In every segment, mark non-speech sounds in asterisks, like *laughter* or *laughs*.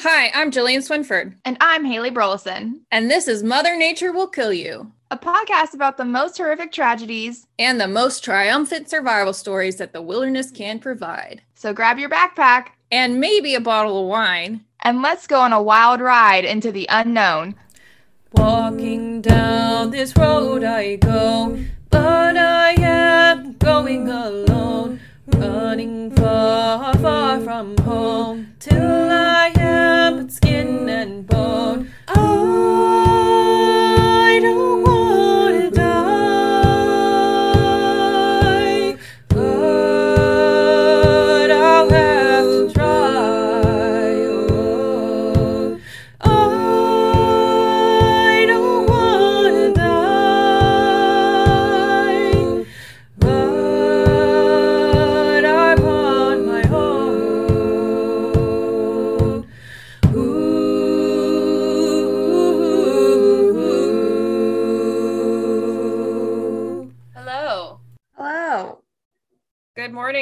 Hi, I'm Jillian Swinford, And I'm Haley Burleson, and this is Mother Nature Will Kill You, a podcast about the most horrific tragedies. and the most triumphant survival stories that the wilderness can provide. So grab your backpack And maybe a bottle of wine. and let's go on a wild ride into the unknown. Walking down this road I go, but I am going alone. Running far, far from home, till I am but skin and bone. I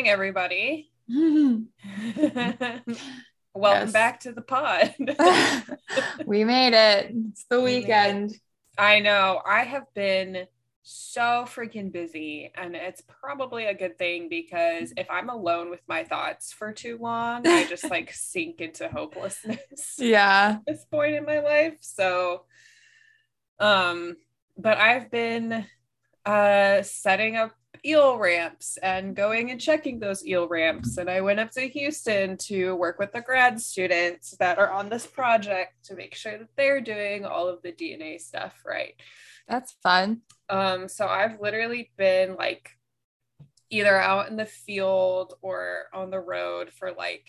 morning, everybody. *laughs* Welcome Yes. back to the pod. *laughs* we made it. It's the We made it. weekend. I know. I have been so freaking busy, and it's probably a good thing because if I'm alone with my thoughts for too long, I just *laughs* like sink into hopelessness. Yeah. this point in my life. So um but I've been uh setting up eel ramps and going and checking those eel ramps and I went up to Houston to work with the grad students that are on this project to make sure that they're doing all of the DNA stuff right. That's fun. Um so I've literally been like either out in the field or on the road for like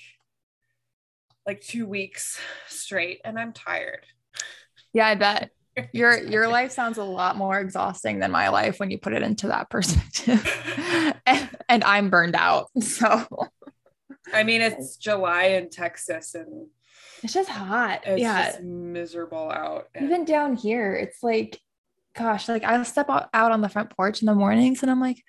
like 2 weeks straight and I'm tired. Yeah, I bet. Your *laughs* your life sounds a lot more exhausting than my life when you put it into that *laughs* perspective. *laughs* and, and I'm burned out. So I mean, it's July in Texas and it's just hot. it's yeah. just miserable out. And even down here it's like gosh like i'll step out on the front porch in the mornings and i'm like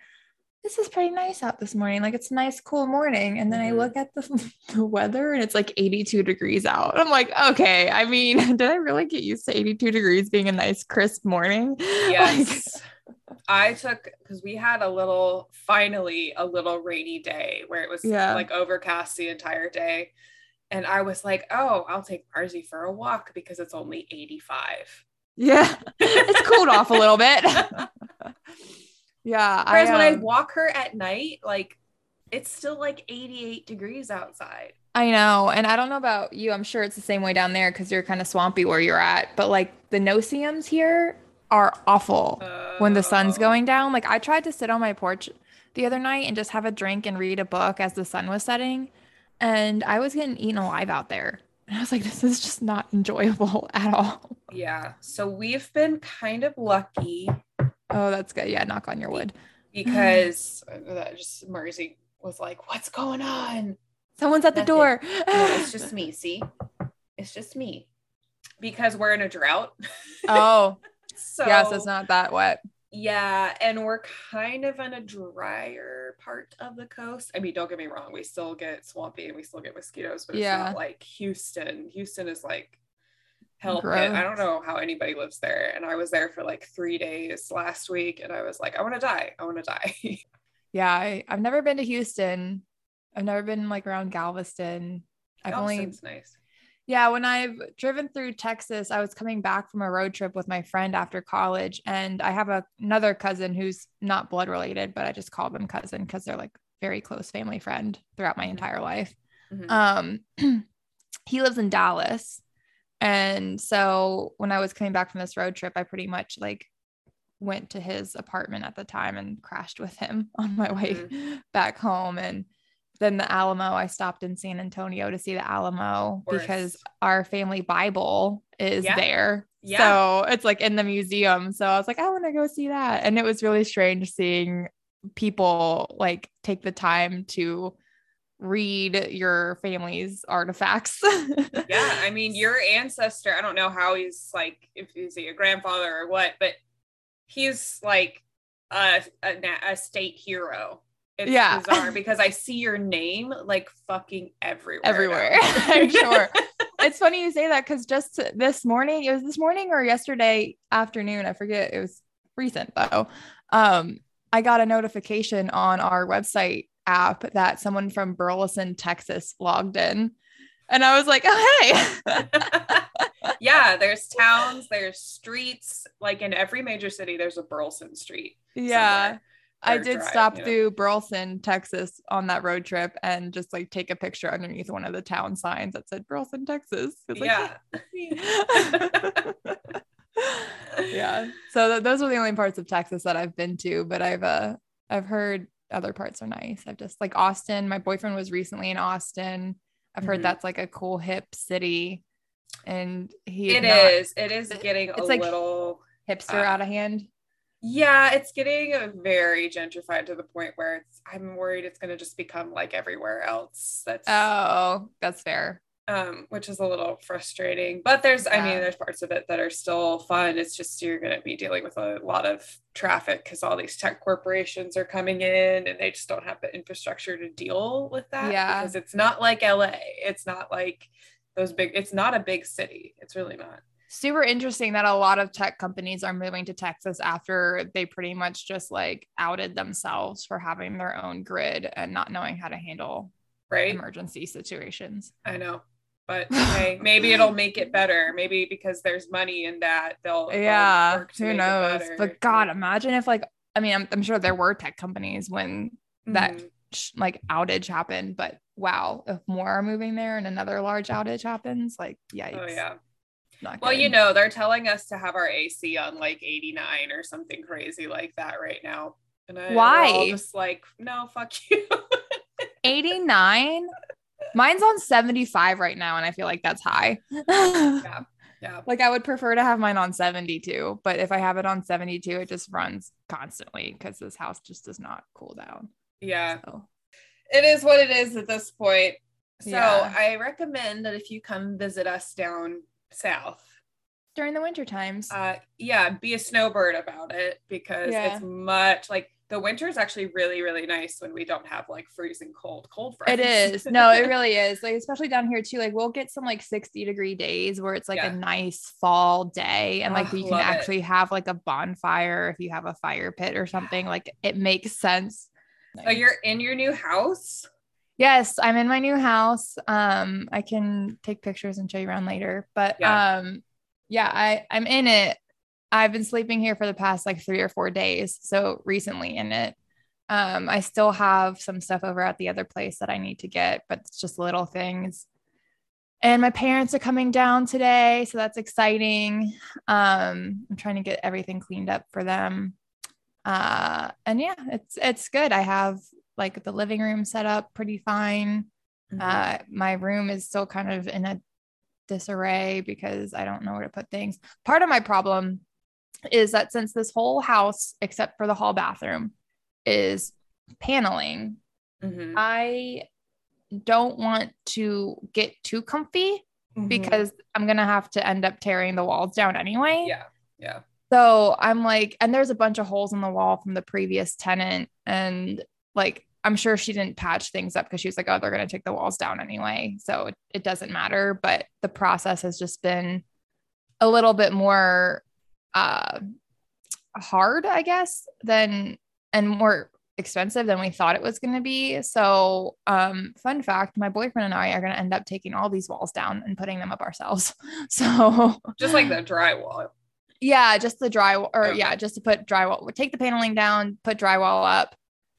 this is pretty nice out this morning. Like it's a nice cool morning. And then i mm-hmm. look at the, *laughs* the weather and it's like 82 degrees out. I'm like okay i mean *laughs* did i really get used to 82 degrees being a nice crisp morning? *laughs* Yes, I took because we had a little, finally, a little rainy day where it was Yeah. like overcast the entire day. And I was like, oh, I'll take Marzi for a walk because it's only 85. yeah. It's cooled off a little bit yeah Whereas I, when I um, walk her at night, like it's still like 88 degrees outside. I know. And I don't know about you. I'm sure it's the same way down there because you're kind of swampy where you're at. But like the no-see-ums here are awful when the sun's Oh. going down. Like I tried to sit on my porch the other night and just have a drink and read a book as the sun was setting. And I was getting eaten alive out there. And *laughs* I was like, this is just not enjoyable *laughs* at all. Yeah. So we've been kind of lucky Oh, that's good. Yeah, knock on your wood. because *sighs* that just Marzi was like, "What's going on?" Someone's at the Nothing. door. No, it's *laughs* just me. See, it's just me because we're in a drought. *laughs* oh, so yes, it's not that wet. Yeah, and we're kind of on a drier part of the coast. I mean, don't get me wrong, we still get swampy and we still get mosquitoes, but it's Yeah. not like Houston. Houston is like hell pit. Gross. I don't know how anybody lives there. And I was there for like three days last week, and I was like, I want to die. I want to die. *laughs* Yeah, I, I've never been to Houston. I've never been like around Galveston. I've only nice. Yeah, when I've driven through Texas, I was coming back from a road trip with my friend after college, and I have a, another cousin who's not blood related, but I just call them cousin because they're like very close family friend throughout my Mhm. entire life. Mhm. Um, *clears throat* he lives in Dallas, and so when I was coming back from this road trip, I pretty much like went to his apartment at the time and crashed with him *laughs* on my way mm-hmm. back home and then the Alamo, I stopped in San Antonio to see the Alamo because our family Bible is Yeah. there. Yeah. So it's like in the museum. So I was like, I want to go see that. And it was really strange seeing people like take the time to read your family's artifacts. yeah i *laughs* mean your ancestor i don't know how he's like if he's a grandfather or what but he's like a, a, a state hero it's Yeah. bizarre *laughs* because i see your name like fucking everywhere everywhere. *laughs* I'm sure. it's funny you say that because just this morning, it was this morning or yesterday afternoon, I forget. It was recent though. Um, I got a notification on our website app that someone from Burleson, Texas logged in. And I was like, oh, *laughs* hey. *laughs* yeah, there's towns, there's streets. Like in every major city, there's a Burleson street. yeah. I did drive, stop you know. through Burleson, Texas on that road trip and just like take a picture underneath one of the town signs that said Burleson, Texas. Like, Yeah. *laughs* yeah. So th- those are the only parts of Texas that I've been to, but I've uh I've heard other parts are nice. I've just like Austin. My boyfriend was recently in Austin. I've heard Mhm. that's like a cool hip city, and he It not is. It is getting a It's like- little hipster uh, out of hand. Yeah, it's getting very gentrified to the point where it's I'm worried it's going to just become like everywhere else. That's Oh, that's fair. Um which is a little frustrating. But there's I mean, there's parts of it that are still fun. It's just you're going to be dealing with a lot of traffic cuz all these tech corporations are coming in and they just don't have the infrastructure to deal with that Yeah. because it's not like LA. It's not like those big it's not a big city. It's really not. super interesting that a lot of tech companies are moving to Texas after they pretty much just like outed themselves for having their own grid and not knowing how to handle Right? emergency situations. I know. But *laughs* hey, maybe it'll make it better. Maybe because there's money in that, they'll, they'll yeah, who knows? But God, imagine if like I mean, I'm, I'm sure there were tech companies when that Mhm. sh- like outage happened, but wow, if more are moving there and another large outage happens, like yikes. Oh yeah. not Well, good. you know, they're telling us to have our AC on like 89 or something crazy like that right now. And I, Why? just like, no, fuck *laughs* you. 89. Mine's on 75 right now, and I feel like that's high. *laughs* yeah. Yeah. Like I would prefer to have mine on 72, but if I have it on 72, it just runs constantly because this house just does not cool down. Yeah. So It is what it is at this point. So Yeah. I recommend that if you come visit us down south, during the winter times. uh yeah be a snowbird about it because Yeah. it's much like the winter is actually really really nice when we don't have like freezing cold cold fronts. It is. No, it *laughs* really is. Like, especially down here too. Like, we'll get some like 60 degree days where it's like Yeah. a nice fall day and like Oh, you can love it. actually have like a bonfire if you have a fire pit or something. Like, it makes sense. so you're in your new house Yes, I'm in my new house. Um, I can take pictures and show you around later. But Yeah. um, yeah, I I'm in it. I've been sleeping here for the past like three or four days. So recently in it. Um, I still have some stuff over at the other place that I need to get, but it's just little things. And my parents are coming down today, so that's exciting. Um, I'm trying to get everything cleaned up for them. Uh, and yeah, it's it's good. I have like the living room set up pretty fine. Mm-hmm. Uh, my room is still kind of in a disarray because I don't know where to put things. Part of my problem is that since this whole house, except for the hall bathroom, is paneling, Mhm. I don't want to get too comfy Mhm. because I'm gonna have to end up tearing the walls down anyway. yeah yeah So I'm like, and there's a bunch of holes in the wall from the previous tenant. And like, I'm sure she didn't patch things up because she was like, oh, they're going to take the walls down anyway. So it, it doesn't matter. But the process has just been a little bit more uh, hard, I guess, than and more expensive than we thought it was going to be. So, um, fun fact my boyfriend and I are going to end up taking all these walls down and putting them up ourselves. *laughs* So, just like the drywall yeah, just the drywall or Okay. yeah, just to put drywall, take the paneling down, put drywall up,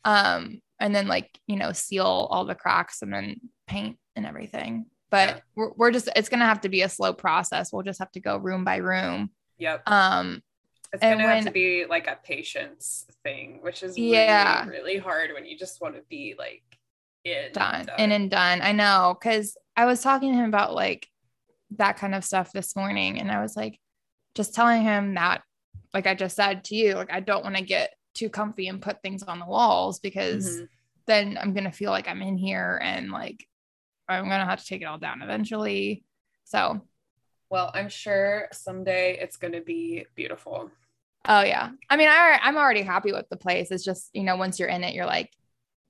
um, and then like, you know, seal all the cracks and then paint and everything. But Yeah. we're, we're just, it's going to have to be a slow process. We'll just have to go room by room. Yep Um, it's gonna have to be like a patience thing which is Yeah. really really hard when you just want to be like in and done, in and done. I know. Cause I was talking to him about like that kind of stuff this morning. And I was like, just telling him that, like I just said to you, like, I don't want to get too comfy and put things on the walls because Mhm. then I'm gonna feel like I'm in here and like I'm gonna have to take it all down eventually. So well i'm sure someday it's gonna be beautiful oh yeah. I mean I I'm already happy with the place. It's just, you know, once you're in it, you're like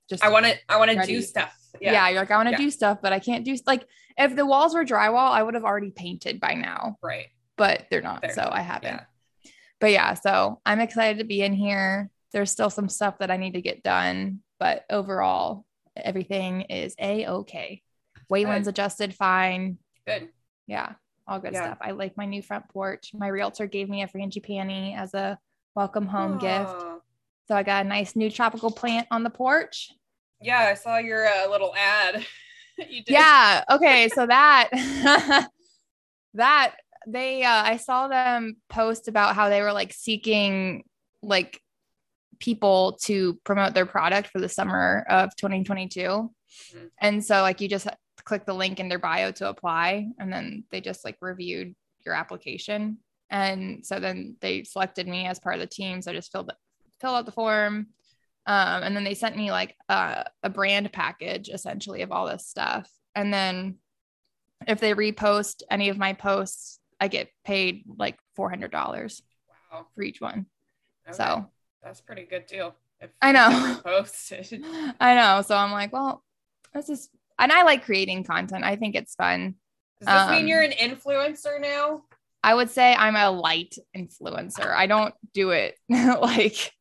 just i want to i want to do stuff yeah. yeah you're like, I want to Yeah. do stuff, but I can't do like If the walls were drywall, I would have already painted by now, Right. but they're not. They're so not, I haven't. yeah. But yeah, so I'm excited to be in here. There's still some stuff that I need to get done, but overall, everything is a okay. Wayland's adjusted fine. Good. Yeah, all good Yeah. stuff. I like my new front porch. My realtor gave me a frangipani as a welcome home gift. So I got a nice new tropical plant on the porch. Yeah, I saw your uh, little ad. *laughs* you did. Yeah. Okay. So that *laughs* that they uh I saw them post about how they were like seeking like people to promote their product for the summer of 2022. Mhm. And so like you just click the link in their bio to apply and then they just like reviewed your application. And so then they selected me as part of the team. So I just filled filled out the form. Um, and then they sent me like uh, a brand package essentially of all this stuff. And then if they repost any of my posts, I get paid like $400 Wow. for each one. Okay. So that's pretty good deal. If I know. Posted. *laughs* I know. So I'm like, well, this is, and I like creating content. I think it's fun. Does this mean Um, you're an influencer now? I would say I'm a light influencer. I don't do it *laughs* like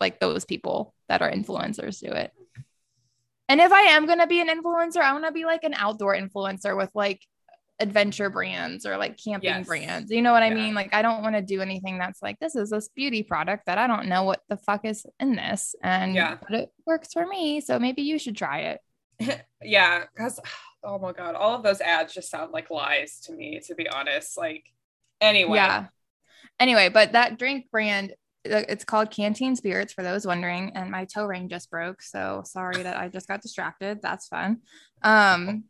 like those people that are influencers do it. And if I am going to be an influencer, I want to be like an outdoor influencer with like adventure brands or like camping Yes. brands. You know what I mean? Like I don't want to do anything that's like this is this beauty product that I don't know what the fuck is in this and Yeah. but it works for me, so maybe you should try it. *laughs* yeah, because *sighs* oh my god, all of those ads just sound like lies to me, to be honest. Like anyway. Yeah. Anyway, but that drink brand, uh, it's called Canteen Spirits for those wondering. And my toe ring just broke. So sorry that I just got distracted. That's fun. Um,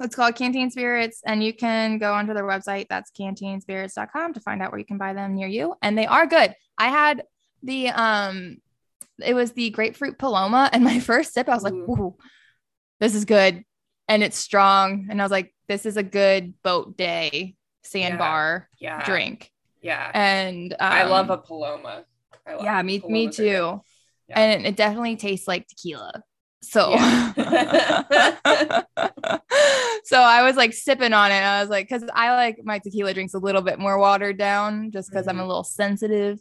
it's called Canteen Spirits, and you can go onto their website. That's canteenspirits.com to find out where you can buy them near you. And they are good. I had the, um, it was the grapefruit paloma. And my *laughs* first sip, I was like, Ooh. this is good. And it's strong. And I was like, this is a good boat day sandbar Yeah. drink. Yeah. And um, I love a Paloma. I love yeah, me me are good. too. Yeah. And it definitely tastes like tequila. So Yeah. *laughs* so I was like sipping on it. I was like, because I like my tequila drinks a little bit more watered down just because I'm Mhm. a little sensitive.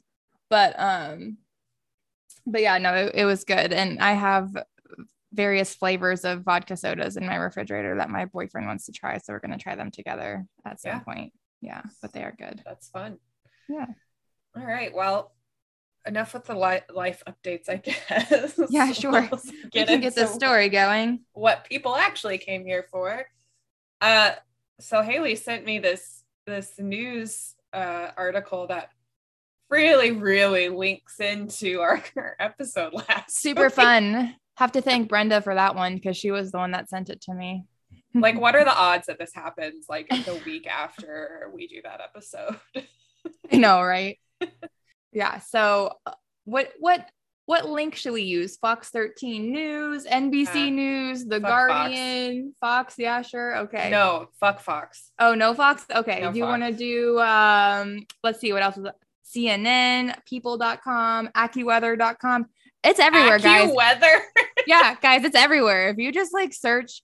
But um, but yeah, no, it, it was good. And I have various flavors of vodka sodas in my refrigerator that my boyfriend wants to try. So we're gonna try them together at some Yeah. point. Yeah, but they are good. That's fun. Yeah. All right. Well, enough with the li- life updates, I *laughs* guess. Yeah, sure. *laughs* We get can get the story going. what people actually came here for. Uh, so Haley sent me this this news uh, article that really, really links into our, *laughs* episode last. super week. fun. Have to thank Brenda for that one because she was the one that sent it to me. *laughs* Like, what are the *laughs* odds that this happens like the week after we do that episode? I know, right? yeah. So, uh, what what what link should we use? Fox 13 News, NBC Uh, News, The fuck Fox. Guardian, Fox. Yeah, sure. Okay. No, fuck Fox. Oh, no Fox. Okay. No do you want to do? Um, let's see what else was. CNN, People.com, AccuWeather.com. It's everywhere, guys. Weather. *laughs* yeah, guys, it's everywhere. If you just like search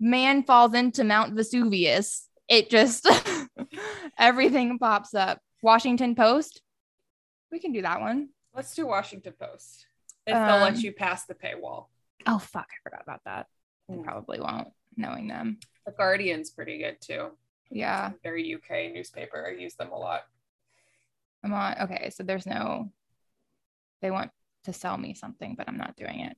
man falls into Mount Vesuvius, it just *laughs* everything pops up. Washington Post. We can do that one. Let's do Washington Post. If they'll let Um, you pass the paywall. Oh fuck, I forgot about that. They Mm. probably won't, knowing them. The Guardian's pretty good too. Yeah. They're a UK newspaper. I use them a lot. I'm on okay, so there's no they want to sell me something, but I'm not doing it.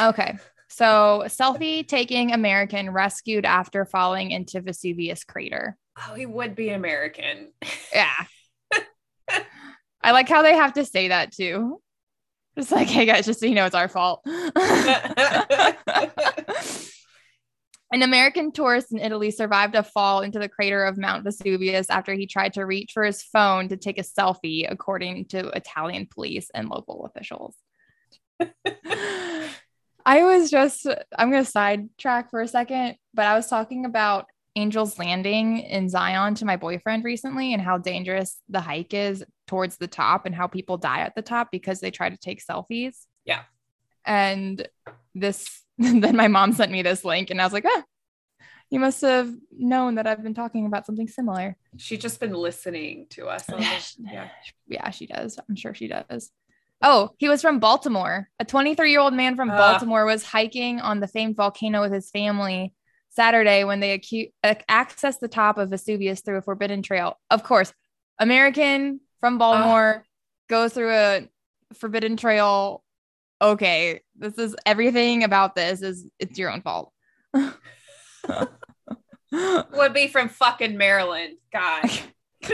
Okay. So selfie taking American rescued after falling into Vesuvius crater. Oh, he would be American. Yeah. *laughs* I like how they have to say that too. It's like, hey guys, just so you know, it's our fault. *laughs* *laughs* An American tourist in Italy survived a fall into the crater of Mount Vesuvius after he tried to reach for his phone to take a selfie, according to Italian police and local officials. *laughs* I was just, I'm going to sidetrack for a second, but I was talking about Angel's Landing in Zion to my boyfriend recently and how dangerous the hike is towards the top and how people die at the top because they try to take selfies. Yeah. And this, *laughs* then my mom sent me this link and I was like, ah, You must have known that I've been talking about something similar. She's just been listening to us. *laughs* *laughs* Yeah. Yeah, she does. I'm sure she does. Oh, he was from Baltimore. A 23 year old man from Ah. Baltimore was hiking on the famed volcano with his family Saturday when they acu- ac- accessed the top of Vesuvius through a forbidden trail. Of course, American from Baltimore goes through a forbidden trail. Okay, this is everything about this is it's your own fault. *laughs* Would be from fucking Maryland. God. *laughs*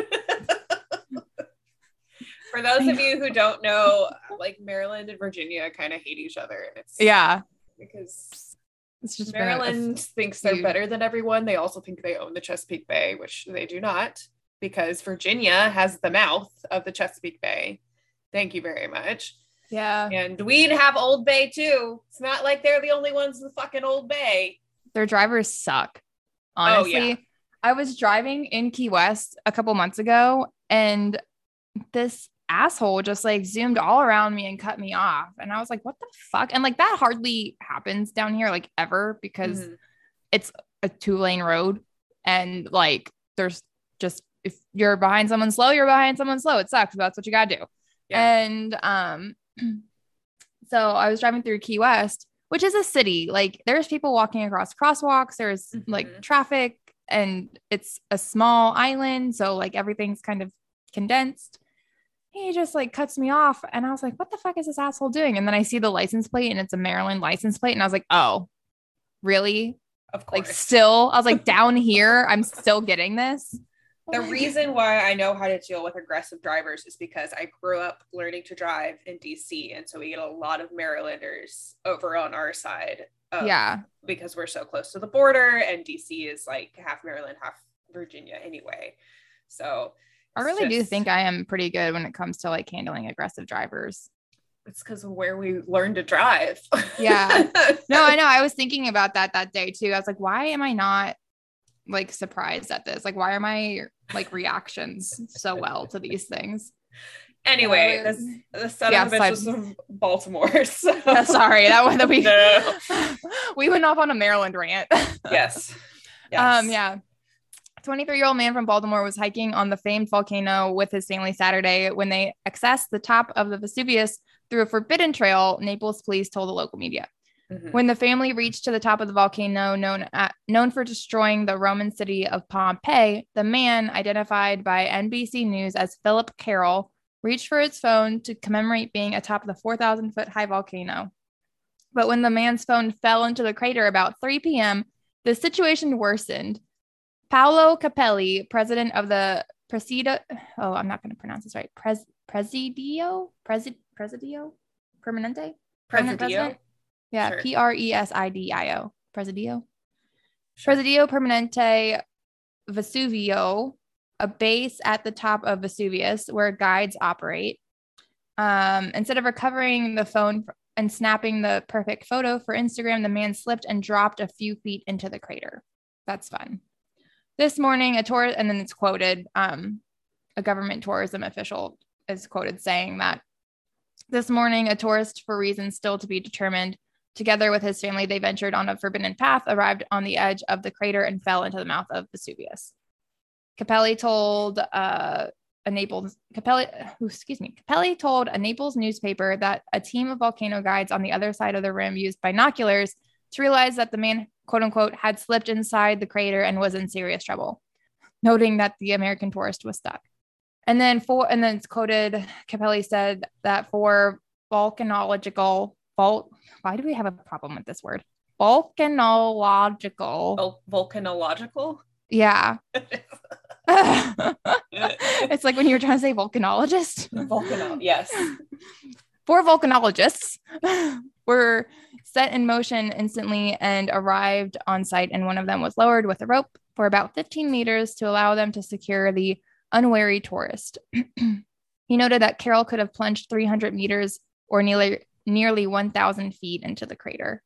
For those of *laughs* you who don't know, like Maryland and Virginia kind of hate each other. It's yeah, because it's just been a- a Maryland thinks they're better than everyone. They also think they own the Chesapeake Bay, which they do not, because Virginia has the mouth of the Chesapeake Bay. Thank you very much. Yeah. And we'd have Old Bay too. It's not like they're the only ones in the fucking Old Bay. their drivers suck. Oh, Honestly, yeah. I was driving in Key West a couple months ago and this asshole just like zoomed all around me and cut me off. And I was like, what the fuck? And like that hardly happens down here, like ever, because Mhm. it's a two lane road. And like there's just, if you're behind someone slow, you're behind someone slow. It sucks. But that's what you got to do. Yeah. And um, *clears throat* so I was driving through Key West, which is a city. Like there's people walking across crosswalks. There's Mhm. like traffic, and it's a small island, so like everything's kind of condensed. He just like cuts me off, and I was like, "What the fuck is this asshole doing?" And then I see the license plate, and it's a Maryland license plate, and I was like, "Oh, really?" Of course. Like still, I was like, *laughs* "Down here, I'm still getting this." Oh the reason why I know how to deal with aggressive drivers is because I grew up learning to drive in DC. And so we get a lot of Marylanders over on our side. of- yeah, Because we're so close to the border and DC is like half Maryland, half Virginia anyway. So I really do think I am pretty good when it comes to like handling aggressive drivers. it's because of where we learned to drive. Yeah. *laughs* No, I know. I was thinking about that that day too. I was like, why am I not like surprised at this? Like, why are my like reactions so well to these things? anyway, this the son yeah, of a bitch from Baltimore. *laughs* So Yeah, *laughs* sorry, that one that we No. *laughs* we went off on a Maryland rant. Yes. Um, yeah. 23 year old man from Baltimore was hiking on the famed volcano with his family Saturday when they accessed the top of the Vesuvius through a forbidden trail, Naples police told the local media. Mhm. When the family reached to the top of the volcano, known at, known for destroying the Roman city of Pompeii, the man, identified by NBC News as Philip Carroll, reached for his phone to commemorate being atop the 4,000 foot high volcano. But when the man's phone fell into the crater about 3 p.m., the situation worsened. Paolo Capelli, president of the Presidio, oh, I'm not going to pronounce this right. Pres, Presidio, Presi, Presidio, Permanente, Presidio. president? Yeah, Sure. P R E S I D I O, Presidio. Sure. Presidio Permanente Vesuvio, a base at the top of Vesuvius where guides operate. Um, instead of recovering the phone and snapping the perfect photo for Instagram, the man slipped and dropped a few feet into the crater. That's fun. This morning, a tourist, and then it's quoted, um, a government tourism official is quoted saying that this morning, a tourist, for reasons still to be determined, together with his family, they ventured on a forbidden path, arrived on the edge of the crater, and fell into the mouth of Vesuvius. Capelli told uh, a Naples Capelli, excuse me, Capelli told a Naples newspaper that a team of volcano guides on the other side of the rim used binoculars to realize that the man, quote unquote, had slipped inside the crater and was in serious trouble, noting that the American tourist was stuck. And then for and then it's quoted, Capelli said that for volcanological fault, why do we have a problem with this word? Volcanological. Vol- volcanological. Yeah. *laughs* it's like when you were trying to say volcanologist. Volcano. Yes. Four volcanologists were set in motion instantly and arrived on site, and one of them was lowered with a rope for about 15 meters to allow them to secure the unwary tourist. *clears throat* he noted that Carroll could have plunged 300 meters or nearly nearly 1,000 feet into the crater.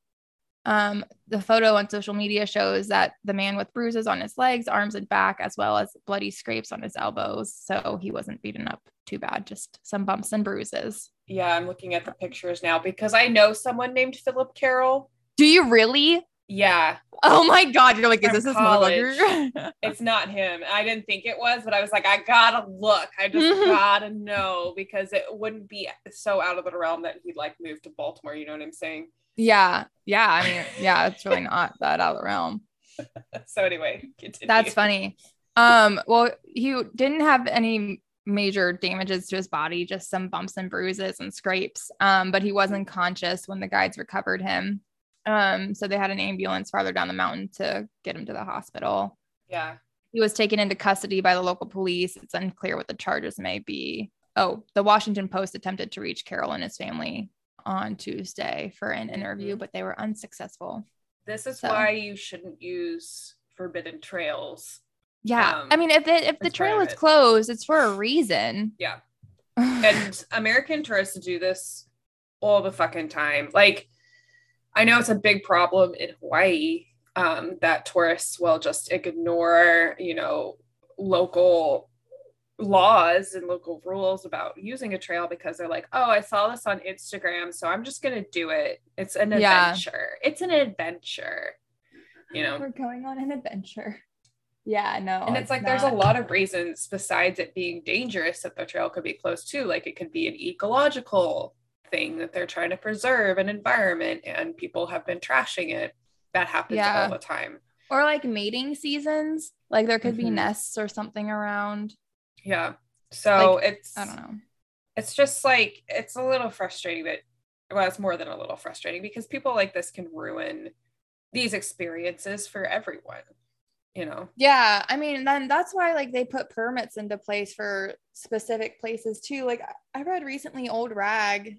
Um, the photo on social media shows that the man with bruises on his legs, arms, and back, as well as bloody scrapes on his elbows. So he wasn't beaten up too bad, just some bumps and bruises. Yeah, I'm looking at the pictures now because I know someone named Philip Carroll. Do you really? Yeah, Oh my god, you're like, is this college. motherfucker? it's not him. I didn't think it was, but I was like, I gotta look. I just Mhm. *laughs* gotta know because it wouldn't be so out of the realm that he'd like move to Baltimore. You know what I'm saying? yeah, yeah. I mean, yeah, it's really not that out of the realm. *laughs* So anyway, continue. That's funny. Um, well, he didn't have any major damages to his body, just some bumps and bruises and scrapes. Um, but he wasn't conscious when the guides recovered him. Um, so they had an ambulance farther down the mountain to get him to the hospital. Yeah. He was taken into custody by the local police. It's unclear what the charges may be. Oh, the Washington Post attempted to reach Carroll and his family on Tuesday for an interview, Mhm. but they were unsuccessful. This is So- why you shouldn't use forbidden trails. Yeah, Um, I mean, if if the trail is closed, it's for a reason. Yeah. *laughs* And American tourists do this all the fucking time. Like, I know it's a big problem in Hawaii um, that tourists will just ignore, you know, local laws and local rules about using a trail because they're like, oh, I saw this on Instagram, so I'm just gonna do it. It's an Yeah. adventure. It's an adventure. You know, We're going on an adventure. Yeah, no. and it's like there's a lot of reasons besides it being dangerous that the trail could be closed to. Like it could be an ecological thing that they're trying to preserve an environment and people have been trashing it. That happens Yeah. all the time. or like mating seasons. Like there could be Mhm. nests or something around. Yeah. So it's I don't know. it's just like it's a little frustrating that well, it's more than a little frustrating because people like this can ruin these experiences for everyone. You know? Yeah, I mean, then that's why like they put permits into place for specific places too. Like I read recently, Old Rag,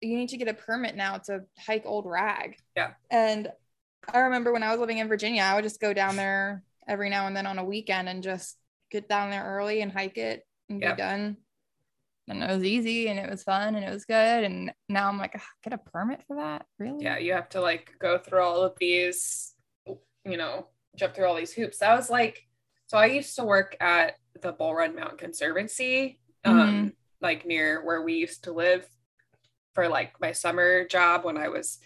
you need to get a permit now to hike Old Rag. Yeah. And I remember when I was living in Virginia, I would just go down there every now and then on a weekend and just get down there early and hike it and Yeah. be done. And it was easy and it was fun and it was good. And now I'm like, "Ah, get a permit for that? Really? yeah you have to like go through all of these you know jump through all these hoops that was like so i used to work at the bull run mountain conservancy um like near where we used to live for like my summer job when i was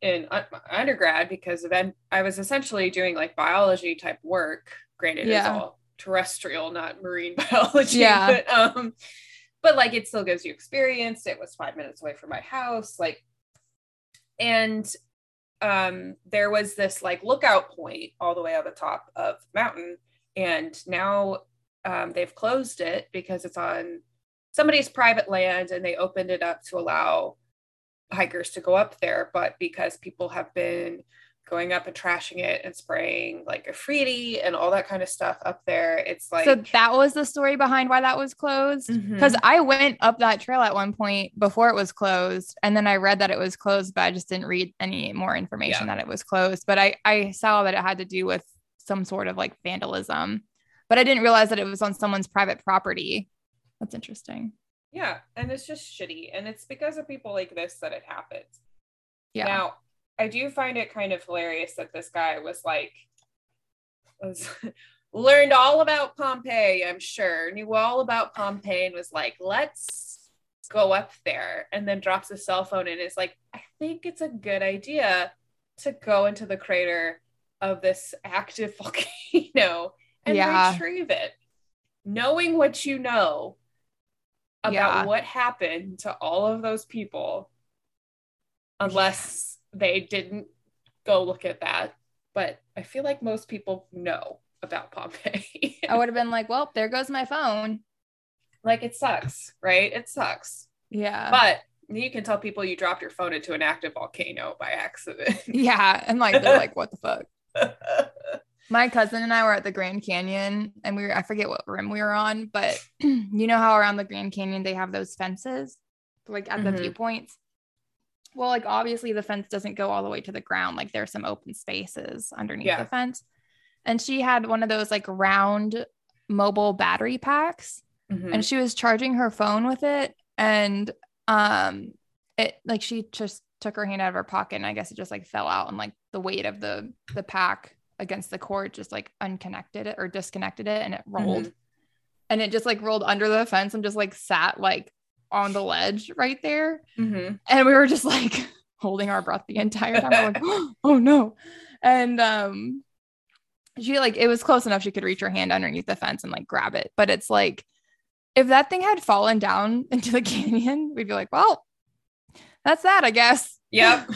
in un- undergrad because then i was essentially doing like biology type work granted it's Yeah. all terrestrial not marine *laughs* biology Yeah. but um but like it still gives you experience it was five minutes away from my house like and um there was this like lookout point all the way on the top of the mountain and now um, they've closed it because it's on somebody's private land and they opened it up to allow hikers to go up there but because people have been going up and trashing it and spraying like graffiti and all that kind of stuff up there it's like so that was the story behind why that was closed. Mm-hmm. Because I went up that trail at one point before it was closed, and then I read that it was closed, but I just didn't read any more information that it was closed. But I I saw that it had to do with some sort of like vandalism, but I didn't realize that it was on someone's private property. That's interesting. yeah and it's just shitty and it's because of people like this that it happens Yeah. Now, I do find it kind of hilarious that this guy was like, was *laughs* learned all about Pompeii, I'm sure, knew all about Pompeii and was like, let's go up there. And then drops his cell phone and is like, I think it's a good idea to go into the crater of this active *laughs* volcano and Yeah. retrieve it. Knowing what you know about Yeah. what happened to all of those people unless they didn't go look at that. But I feel like most people know about Pompeii. I would have *laughs* been like, well, there goes my phone. like it sucks, right? It sucks. Yeah. But you can tell people you dropped your phone into an active volcano by accident. yeah. And like, they're like, what the fuck? *laughs* my cousin and I were at the Grand Canyon and we were, I forget what rim we were on, but *clears throat* you know how around the Grand Canyon they have those fences like at the Mhm. viewpoints? Well, like obviously the fence doesn't go all the way to the ground. Like there's some open spaces underneath Yeah. the fence. And she had one of those like round mobile battery packs Mhm. and she was charging her phone with it and um it like she just took her hand out of her pocket and i guess it just like fell out and like the weight of the the pack against the cord just like unconnected it or disconnected it and it rolled and it just like rolled under the fence and just like sat like on the ledge right there Mhm. and we were just like *laughs* holding our breath the entire time. Like, *laughs* *gasps* oh no. And um she like it was close enough she could reach her hand underneath the fence and like grab it. But it's like if that thing had fallen down *laughs* into the canyon, we'd be like, well, that's that, I guess. Yep.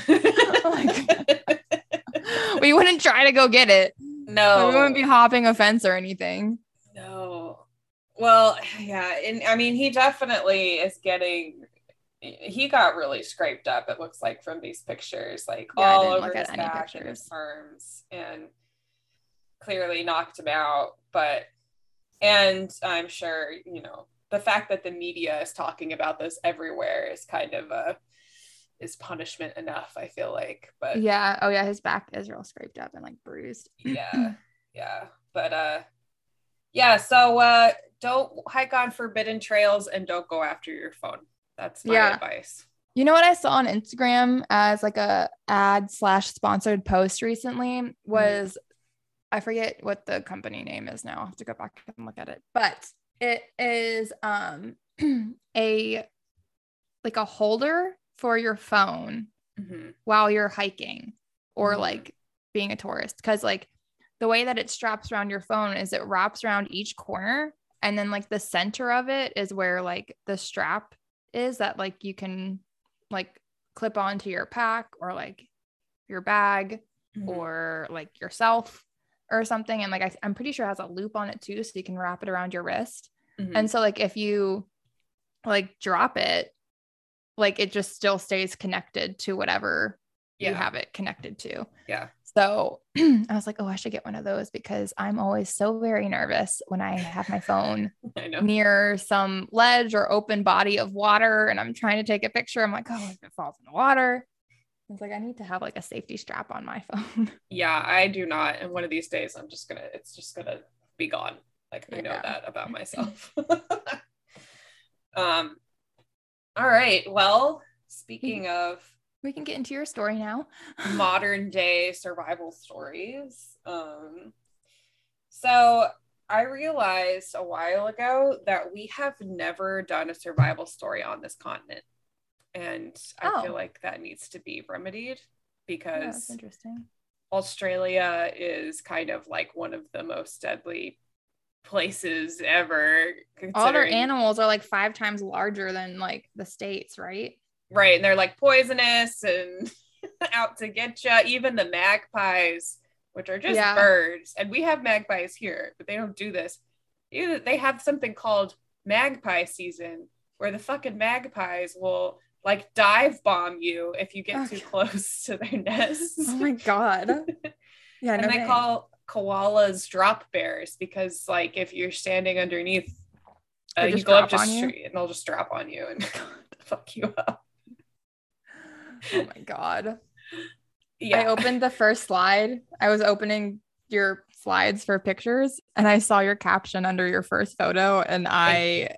*laughs* we wouldn't try to go get it. no. We wouldn't be hopping a fence or anything. No. Well, yeah, and I mean, he definitely is getting. He got really scraped up. It looks like from these pictures, like Yeah, all over look his at any back and his pictures. arms, and clearly knocked him out. But, and I'm sure you know the fact that the media is talking about this everywhere is kind of a is punishment enough. I feel like, but Yeah. Oh yeah, his back is real scraped up and like bruised. *clears throat* yeah yeah but uh yeah so uh don't hike on forbidden trails and don't go after your phone that's my Yeah. advice You know what I saw on Instagram as like a ad slash sponsored post recently was I forget what the company name is now. I have to go back and look at it. But it is um *clears throat* a like a holder for your phone Mhm. while you're hiking or Mhm. like being a tourist because like the way that it straps around your phone is it wraps around each corner and then like the center of it is where like the strap is that like you can like clip onto your pack or like your bag Mhm. or like yourself or something and like I, i'm pretty sure it has a loop on it too so you can wrap it around your wrist Mhm. and so like if you like drop it, like it just still stays connected to whatever you have it connected to. Yeah. So *clears throat* I was like, oh, I should get one of those because I'm always so very nervous when I have my phone *laughs* near some ledge or open body of water and I'm trying to take a picture. I'm like, oh, if it falls in the water. It's like I need to have like a safety strap on my *laughs* phone. yeah i do not and one of these days i'm just gonna it's just gonna be gone like i know Yeah. that about myself *laughs* um all right well speaking of we can get into your story now. *laughs* modern day survival stories. Um, so I realized a while ago that we have never done a survival story on this continent. And I feel Oh. like that needs to be remedied because that's interesting. Australia is kind of like one of the most deadly places ever. All their animals are like five times larger than like the states, right? right and they're like poisonous and *laughs* out to get you even the magpies which are just Yeah. birds and we have magpies here but they don't do this Either they have something called magpie season where the fucking magpies will like dive bomb you if you get too close *laughs* to their nests Oh my god. *laughs* Yeah, and no they thanks. call koalas drop bears because like if you're standing underneath uh, They you just go up just on and they'll just drop on you and *laughs* fuck you up Oh my god. yeah I opened the first slide. I was opening your slides for pictures and I saw your caption under your first photo and I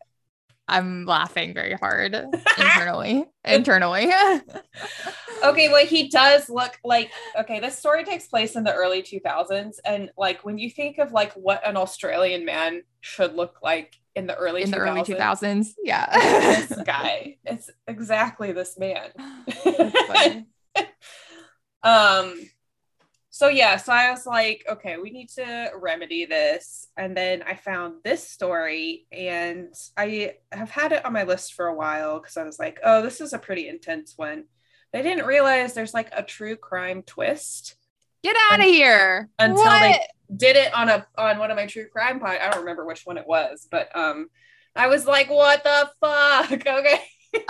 I'm laughing very hard *laughs* internally. *laughs* internally. *laughs* okay well he does look like okay this story takes place in the early 2000s and like when you think of like what an australian man should look like in the early In the 2000s, early 2000s. Yeah. this guy it's exactly this man um so yeah so i was like okay we need to remedy this and then i found this story and i have had it on my list for a while because i was like oh this is a pretty intense one i didn't realize there's like a true crime twist Get out of here. until What? they did it on a on one of my true crime pod i don't remember which one it was but um i was like what the fuck *laughs* okay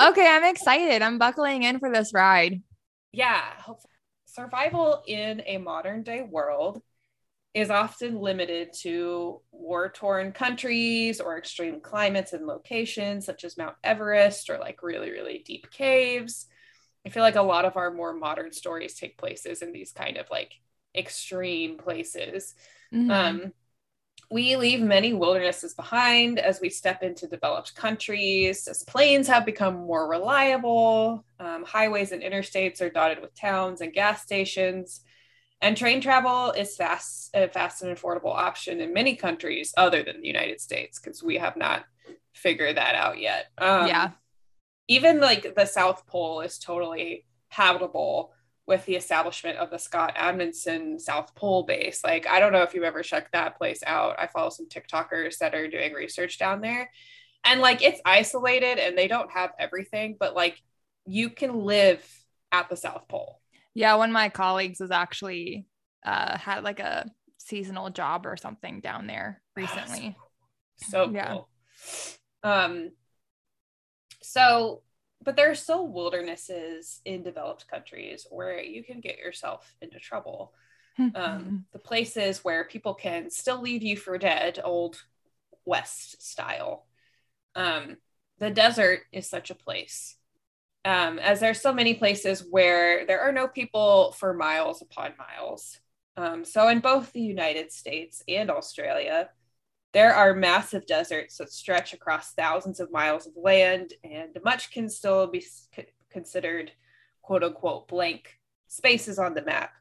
okay, I'm excited. I'm buckling in for this ride. yeah hopefully. Survival in a modern day world is often limited to war torn countries or extreme climates and locations such as mount everest or like really really deep caves i feel like a lot of our more modern stories take places in these kind of like extreme places Mhm. um, we leave many wildernesses behind as we step into developed countries, as planes have become more reliable, um, highways and interstates are dotted with towns and gas stations, and train travel is fast, a fast and affordable option in many countries other than the United States because we have not figured that out yet. Um, yeah. even like the South Pole is totally habitable with the establishment of the Scott Amundsen South Pole base. Like, I don't know if you've ever checked that place out. I follow some TikTokers that are doing research down there. And like, it's isolated and they don't have everything, but like, you can live at the South Pole. Yeah, one of my colleagues was actually uh, had like a seasonal job or something down there recently. So Yeah. cool. Um, so, but there are still wildernesses in developed countries where you can get yourself into trouble. Um, the places where people can still leave you for dead, old West style. Um, the desert is such a place. Um, as are so many places where there are no people for miles upon miles. Um, so in both the United States and Australia, there are massive deserts that stretch across thousands of miles of land, and much can still be considered quote unquote blank spaces on the map.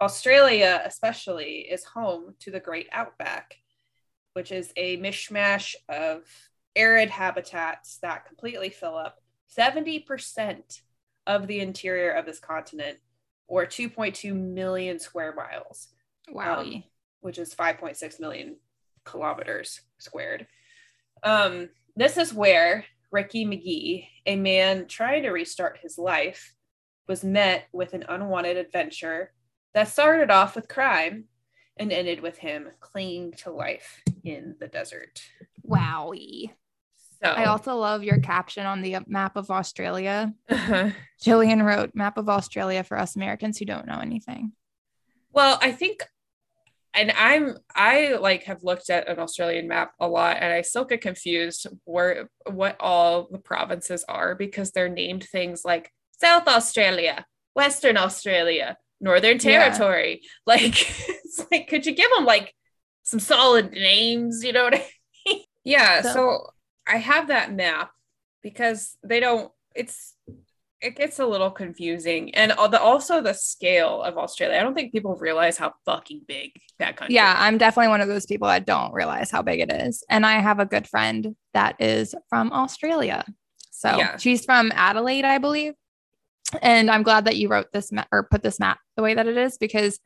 Australia, especially, is home to the Great Outback, which is a mishmash of arid habitats that completely fill up 70% of the interior of this continent, or 2.2 million square miles wow. Um, which is 5.6 million kilometers squared. Um, this is where Ricky Megee, a man trying to restart his life, was met with an unwanted adventure that started off with crime and ended with him clinging to life in the desert. Wowie. So, I also love your caption on the map of Australia. Uh-huh. Jillian wrote map of Australia for us Americans who don't know anything. Well, I think and I'm I like have looked at an Australian map a lot and I still get confused where what all the provinces are because they're named things like South Australia, Western Australia, Northern Yeah. Territory. *laughs* Like it's like could you give them like some solid names, you know what I mean? *laughs* Yeah, So- so I have that map because they don't it's it gets a little confusing and also the scale of australia i don't think people realize how fucking big that country Yeah, is. I'm definitely one of those people that don't realize how big it is. And I have a good friend that is from Australia. So Yeah. she's from Adelaide, I believe. And I'm glad that you wrote this map or put this map the way that it is because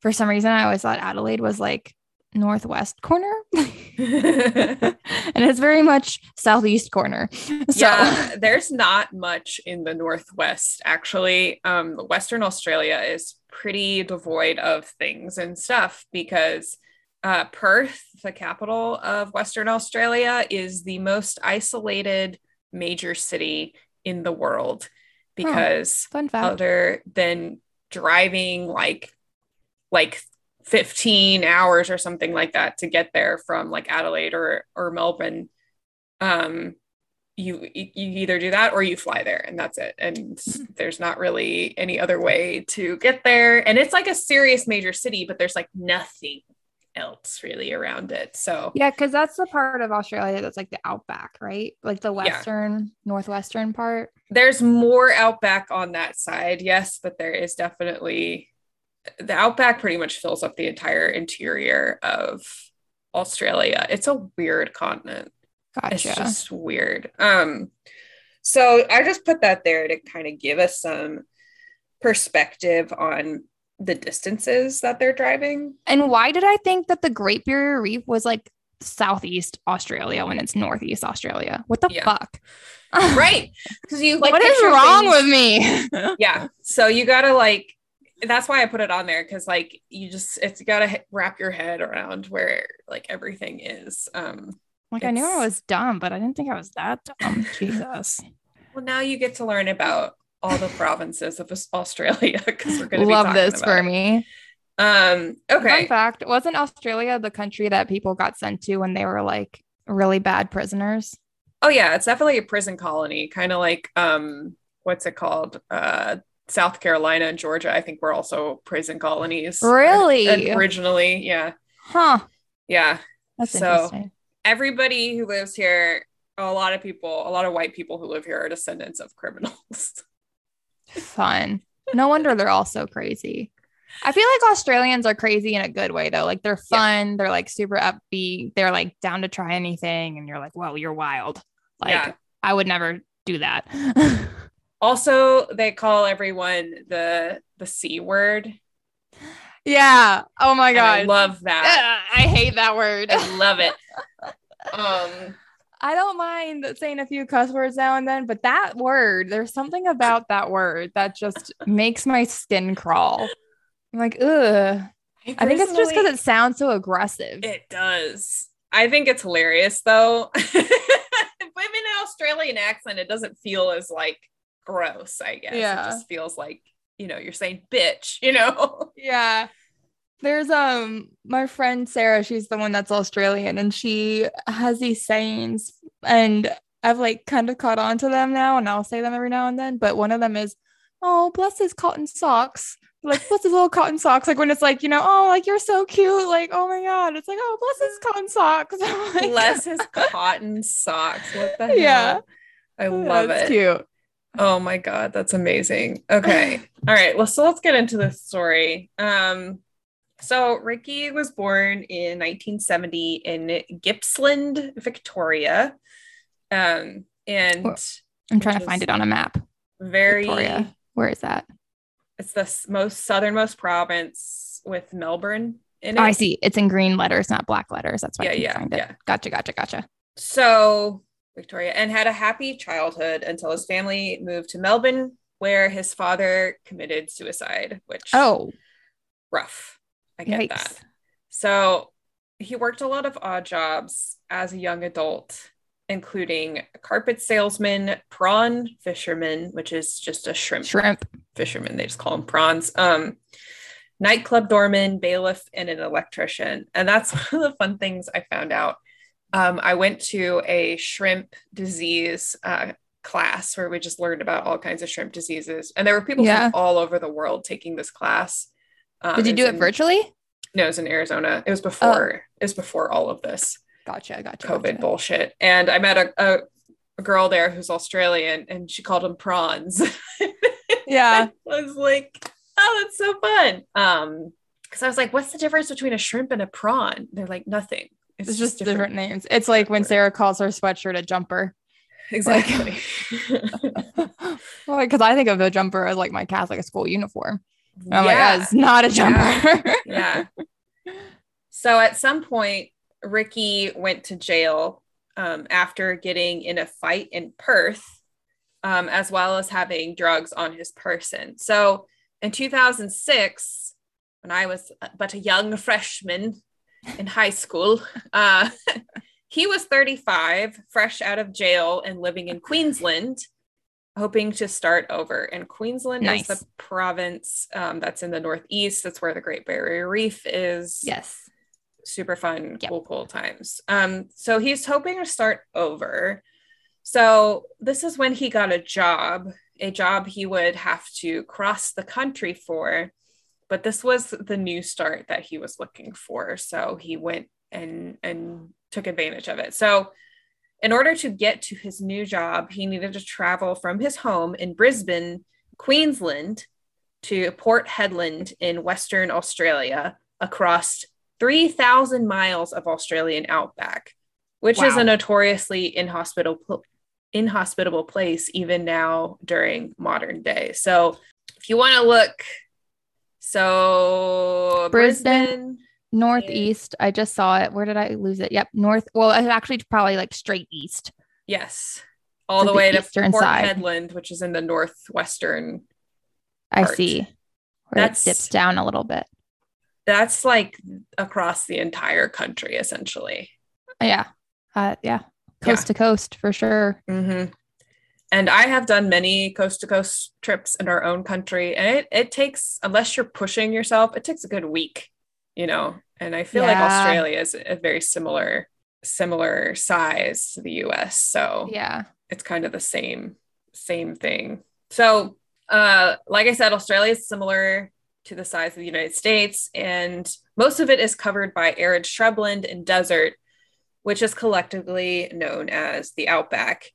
for some reason I always thought Adelaide was like northwest corner. *laughs* *laughs* and it's very much southeast corner. So yeah *laughs* there's not much in the northwest actually um western australia is pretty devoid of things and stuff because uh, perth the capital of western australia is the most isolated major city in the world because fun fact. other than driving like like 15 hours or something like that to get there from like Adelaide or or Melbourne. Um you you either do that or you fly there and that's it. And there's not really any other way to get there. And it's like a serious major city but there's like nothing else really around it. So Yeah, because that's the part of Australia that's like the outback, right? Like the western, northwestern part. there's more outback on that side yes but there is definitely the outback pretty much fills up the entire interior of australia it's a weird continent it's just weird um so i just put that there to kind of give us some perspective on the distances that they're driving and why did I think that the Great Barrier Reef was like southeast Australia when it's northeast Australia? What the Yeah. fuck? right because you *laughs* like what is wrong things- with me? *laughs* yeah so you gotta like that's why i put it on there because like you just it's gotta wrap your head around where like everything is um like I knew I was dumb, but I didn't think I was that dumb. *laughs* Jesus. well now you get to learn about all the provinces of australia *laughs* because we're gonna Love this for it. me. um okay. Fun fact: Wasn't Australia the country that people got sent to when they were like really bad prisoners? oh yeah it's definitely a prison colony kind of like um what's it called uh south carolina and georgia i think were also prison colonies Really? originally yeah Huh? yeah That's So- everybody who lives here, a lot of people, a lot of white people who live here are descendants of criminals. Fun. No wonder they're all so crazy. I feel like Australians are crazy in a good way though. Like they're Yeah. fun, they're like super upbeat, they're like down to try anything, and you're like, "Whoa, you're wild!" Like Yeah. I would never do that. *laughs* Also, they call everyone the the c word. Yeah. Oh my god. I love that. I hate that word. I love it. *laughs* Um, I don't mind saying a few cuss words now and then, but that word, there's something about that word that just makes my skin crawl. I'm like, ugh. I think it's just because it sounds so aggressive. It does. I think it's hilarious though. *laughs* but in an Australian accent, it doesn't feel as like gross, I guess. Yeah. It just feels like, you know, you're saying bitch, you know? *laughs* Yeah. There's um my friend Sarah, she's the one that's Australian and she has these sayings and I've like kind of caught on to them now and I'll say them every now and then, but one of them is, "Oh, bless his cotton socks." Like bless his little cotton socks like when it's like, you know, "Oh, like you're so cute." Like, "Oh my god." It's like, "Oh, bless his cotton socks." *laughs* Like, Bless his *laughs* cotton socks. What the hell? Yeah. I love That's it. cute. Oh my god, that's amazing. Okay. *sighs* All right. Well, so let's get into this story. Um so Ricky was born in 1970 in Gippsland, Victoria. Um and I'm trying to find it on a map. very Victoria. Where is that? it's the most southernmost province with Melbourne in it. Oh, I see. It's in green letters, not black letters. That's why Yeah, I can yeah, find it. yeah. Gotcha, gotcha, gotcha. So Victoria and had a happy childhood until his family moved to Melbourne, where his father committed suicide, which Oh, rough. I get yikes. that. So he worked a lot of odd jobs as a young adult, including a carpet salesman, prawn fisherman, which is just a shrimp, Shrimp. fisherman. They just call them prawns. Um, nightclub doorman, bailiff, and an electrician. And that's *laughs* one of the fun things I found out. Um, I went to a shrimp disease uh, class where we just learned about all kinds of shrimp diseases, and there were people Yeah. from all over the world taking this class. Um, Did you do it in- virtually? No, it was in Arizona. It was before. It was before all of this Gotcha, gotcha. COVID gotcha. bullshit. And I met a, a, a girl there who's Australian, and she called them prawns. *laughs* Yeah. I was like, oh, that's so fun. Um, because I was like, what's the difference between a shrimp and a prawn? They're like nothing. It's just different names. It's like when. Sarah calls her sweatshirt a jumper. Exactly. well, *laughs* because I think of a jumper as like my Catholic school uniform. And I'm Yeah. like, that's not a jumper. yeah. *laughs* So at some point, Ricky went to jail um, after getting in a fight in Perth, um, as well as having drugs on his person. So in 2006, when I was but a young freshman in high school, uh, *laughs* he was 35, fresh out of jail and living in Queensland. Hoping to start over. And Queensland Nice. is the province um, that's in the Northeast. That's where the Great Barrier Reef is yes. super fun, Yep. cool, cool times. Um, so he's hoping to start over. So this is when he got a job, a job he would have to cross the country for. But this was the new start that he was looking for. So he went and and took advantage of it. So in order to get to his new job, he needed to travel from his home in Brisbane, Queensland, to Port Hedland in Western Australia across 3,000 miles of Australian outback, which is a notoriously inhospitable, inhospitable place even now during modern day. So if you want to look, so Brisbane. Brisbane, Northeast. I just saw it. Where did I lose it? Yep. North. Well, it's actually probably like straight east. yes, all the the way to Port side. Hedland, which is in the northwestern. I see. It dips down a little bit. That's like across the entire country, essentially. Yeah. Uh, yeah. Coast to coast for sure. hmm And I have done many coast to coast trips in our own country, and it, it takes, unless you're pushing yourself, it takes a good week, you know. And I feel like Australia is a very similar similar size to the U.S., so Yeah. it's kind of the same same thing. So, uh, like I said, Australia is similar to the size of the United States, and most of it is covered by arid shrubland and desert, which is collectively known as the outback.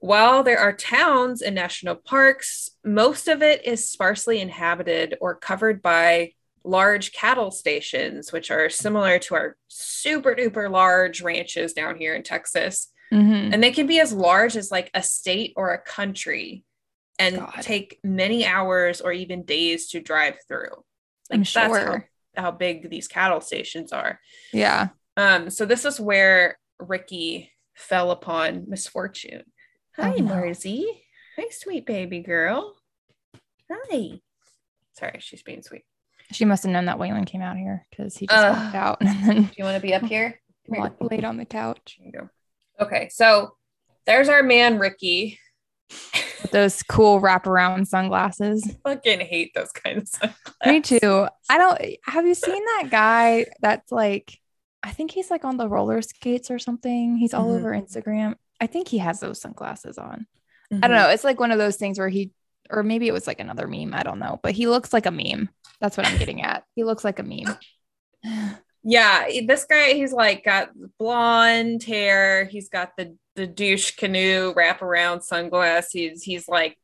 While there are towns and national parks, most of it is sparsely inhabited or covered by large cattle stations, which are similar to our super duper large ranches down here in Texas Mhm. and they can be as large as like a state or a country and God. take many hours or even days to drive through. I'm That's how, sure. how big these cattle stations are. Yeah. Um, so this is where Ricky fell upon misfortune. Hi, Oh, no. Marzi. Hi, sweet baby girl. Hi. Sorry, she's being sweet. She must have known that Waylon came out here because he just Uh, walked out Do you want to be up here? *laughs* Here. la- laid on the couch There you go. Okay, so there's our man Ricky. *laughs* with those cool wraparound sunglasses. *laughs* Fucking hate those kind of sunglasses. Me too. I don't have you seen that guy that's like I think he's like on the roller skates or something. He's all Mhm. over Instagram. I think he has those sunglasses on. I Mhm. don't know. It's like one of those things where he or maybe it was like another meme. I don't know, but he looks like a meme. That's what I'm getting at. He looks like a meme. *sighs* Yeah, this guy, he's like got blonde hair. He's got the the douche canoe wraparound sunglasses. He's he's like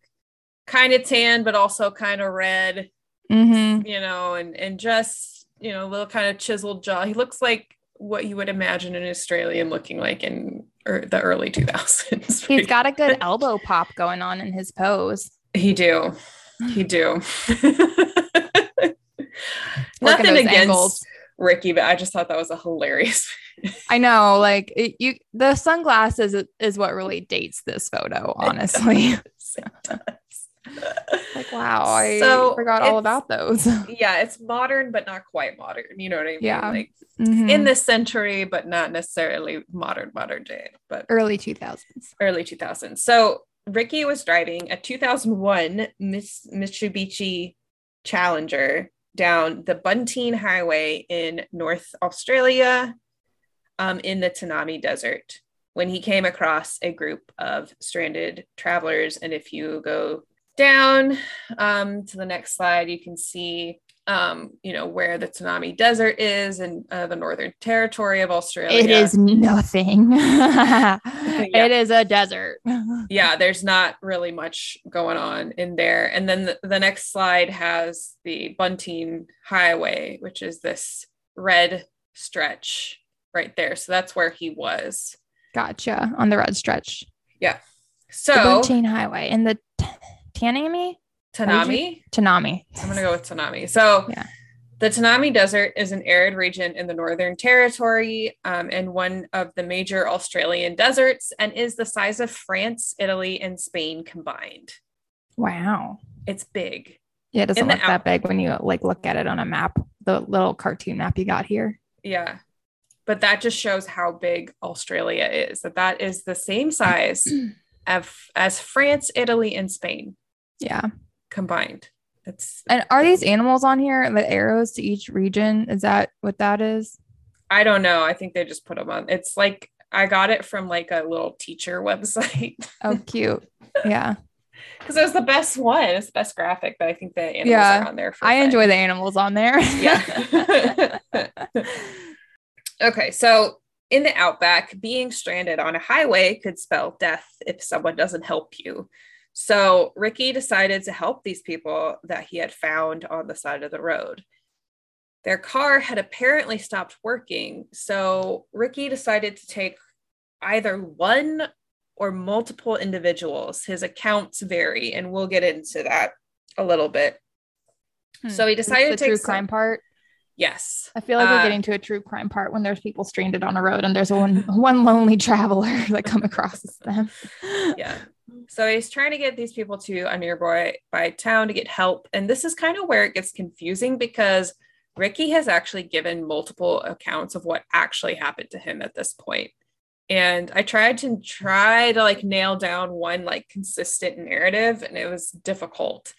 kind of tan, but also kind of red. hmm you know, and and just you know, a little kind of chiseled jaw. He looks like what you would imagine an Australian looking like in er, the early *laughs* 2000s. He's got a good elbow pop going on in his pose. He do. He do. *laughs* *laughs* Nothing against angles. Ricky, but I just thought that was a hilarious. I know, like it, you, the sunglasses is, is what really dates this photo. Honestly, It does. Like wow, I So, forgot all about those. *laughs* yeah, it's modern, but not quite modern. You know what I mean? Yeah. Like Mhm. in this century, but not necessarily modern, modern day. But early two thousands. early 2000s. So Ricky was driving a 2001 Miss Mitsubishi Challenger down the Buntine Highway in North Australia um, in the Tanami Desert when he came across a group of stranded travelers. And if you go down um, to the next slide, you can see. Um, you know where the Tanami Desert is and uh, the Northern Territory of Australia. It is nothing. *laughs* It is a desert. *laughs* yeah, there's not really much going on in there. And then the, the next slide has the Bunting Highway, which is this red stretch right there. So that's where he was. Gotcha. On the red stretch, Yeah. So Bunting Highway in the Tanami, Tanami, Tanami. I'm gonna go with Tanami. So Yeah. the Tanami Desert is an arid region in the Northern Territory um, and one of the major Australian deserts, and is the size of France, Italy, and Spain combined. Wow. It's big. Yeah, it doesn't In look that out- big when you like look at it on a map. The little cartoon map you got here. Yeah. But that just shows how big Australia is. That that is the same size *clears throat* of, as France, Italy, and Spain Yeah. combined. That's And are these animals on here? The arrows to each region? Is that what that is? I don't know. I think they just put them on. It's like I got it from like a little teacher *laughs* website Oh, cute. Yeah. *laughs* because it was the best one. It's the best graphic, but I think the animals Yeah. are on there. For I enjoy the animals on there. Yeah. *laughs* okay, so in the outback, being stranded on a highway could spell death if someone doesn't help you. So Ricky decided to help these people that he had found on the side of the road. Their car had apparently stopped working, so Ricky decided to take either one or multiple individuals. His accounts vary, and we'll get into that a little bit. So he decided the to take true some- crime part. Yes. I feel like we're Uh, getting to a true crime part when there's people stranded on a road and there's one *laughs* one lonely traveler *laughs* that come across them. yeah. *laughs* So he's trying to get these people to a nearby by town to get help. And this is kind of where it gets confusing because Ricky has actually given multiple accounts of what actually happened to him at this point. And I tried to try to like nail down one like consistent narrative, and it was difficult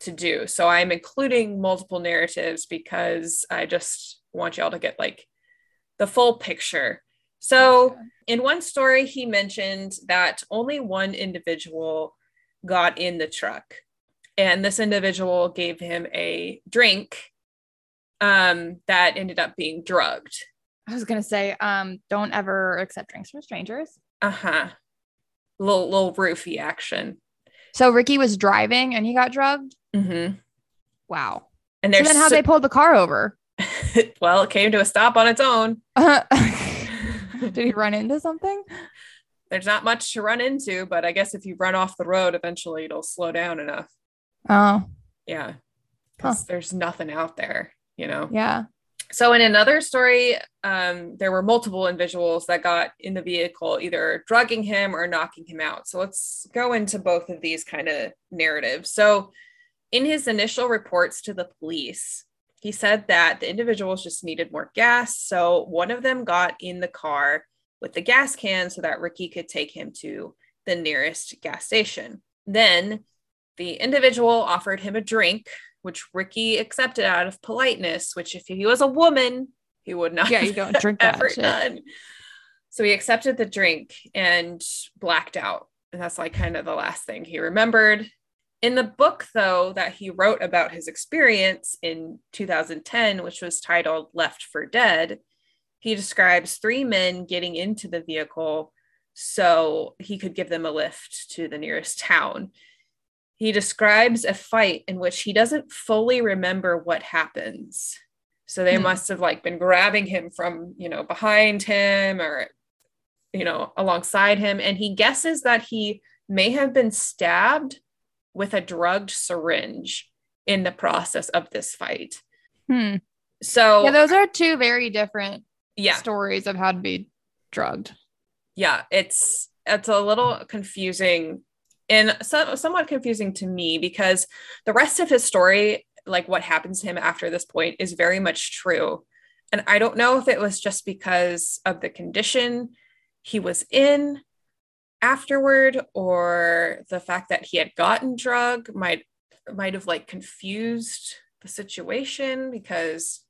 to do. So I'm including multiple narratives because I just want y'all to get like the full picture. So in one story, he mentioned that only one individual got in the truck, and this individual gave him a drink um, that ended up being drugged. I was gonna say, um, don't ever accept drinks from strangers. Uh huh. Little little roofie action. So Ricky was driving and he got drugged. hmm Wow. And So then how so- they pulled the car over? *laughs* well, it came to a stop on its own. *laughs* *laughs* Did he run into something? there's not much to run into, but I guess if you run off the road, eventually it'll slow down enough. Oh, Yeah. Because there's nothing out there, you know? yeah. So in another story, um, there were multiple individuals that got in the vehicle, either drugging him or knocking him out. So let's go into both of these kind of narratives. So in his initial reports to the police, he said that the individuals just needed more gas. So one of them got in the car with the gas can so that Ricky could take him to the nearest gas station. Then the individual offered him a drink, which Ricky accepted out of politeness, which if he was a woman, he would not Yeah, you *laughs* don't drink that ever shit. done. So he accepted the drink and blacked out. And that's like kind of the last thing he remembered. In the book, though, that he wrote about his experience in 2010, which was titled Left for Dead, he describes three men getting into the vehicle so he could give them a lift to the nearest town. He describes a fight in which he doesn't fully remember what happens. So they Hmm. must have like been grabbing him from, you know, behind him or you know, alongside him and he guesses that he may have been stabbed with a drugged syringe in the process of this fight. Hmm. So Yeah, those are two very different yeah, stories of how to be drugged. yeah it's it's a little confusing and so, somewhat confusing to me because the rest of his story like what happens to him after this point is very much true and i don't know if it was just because of the condition he was in afterward or the fact that he had gotten drug might might have like confused the situation because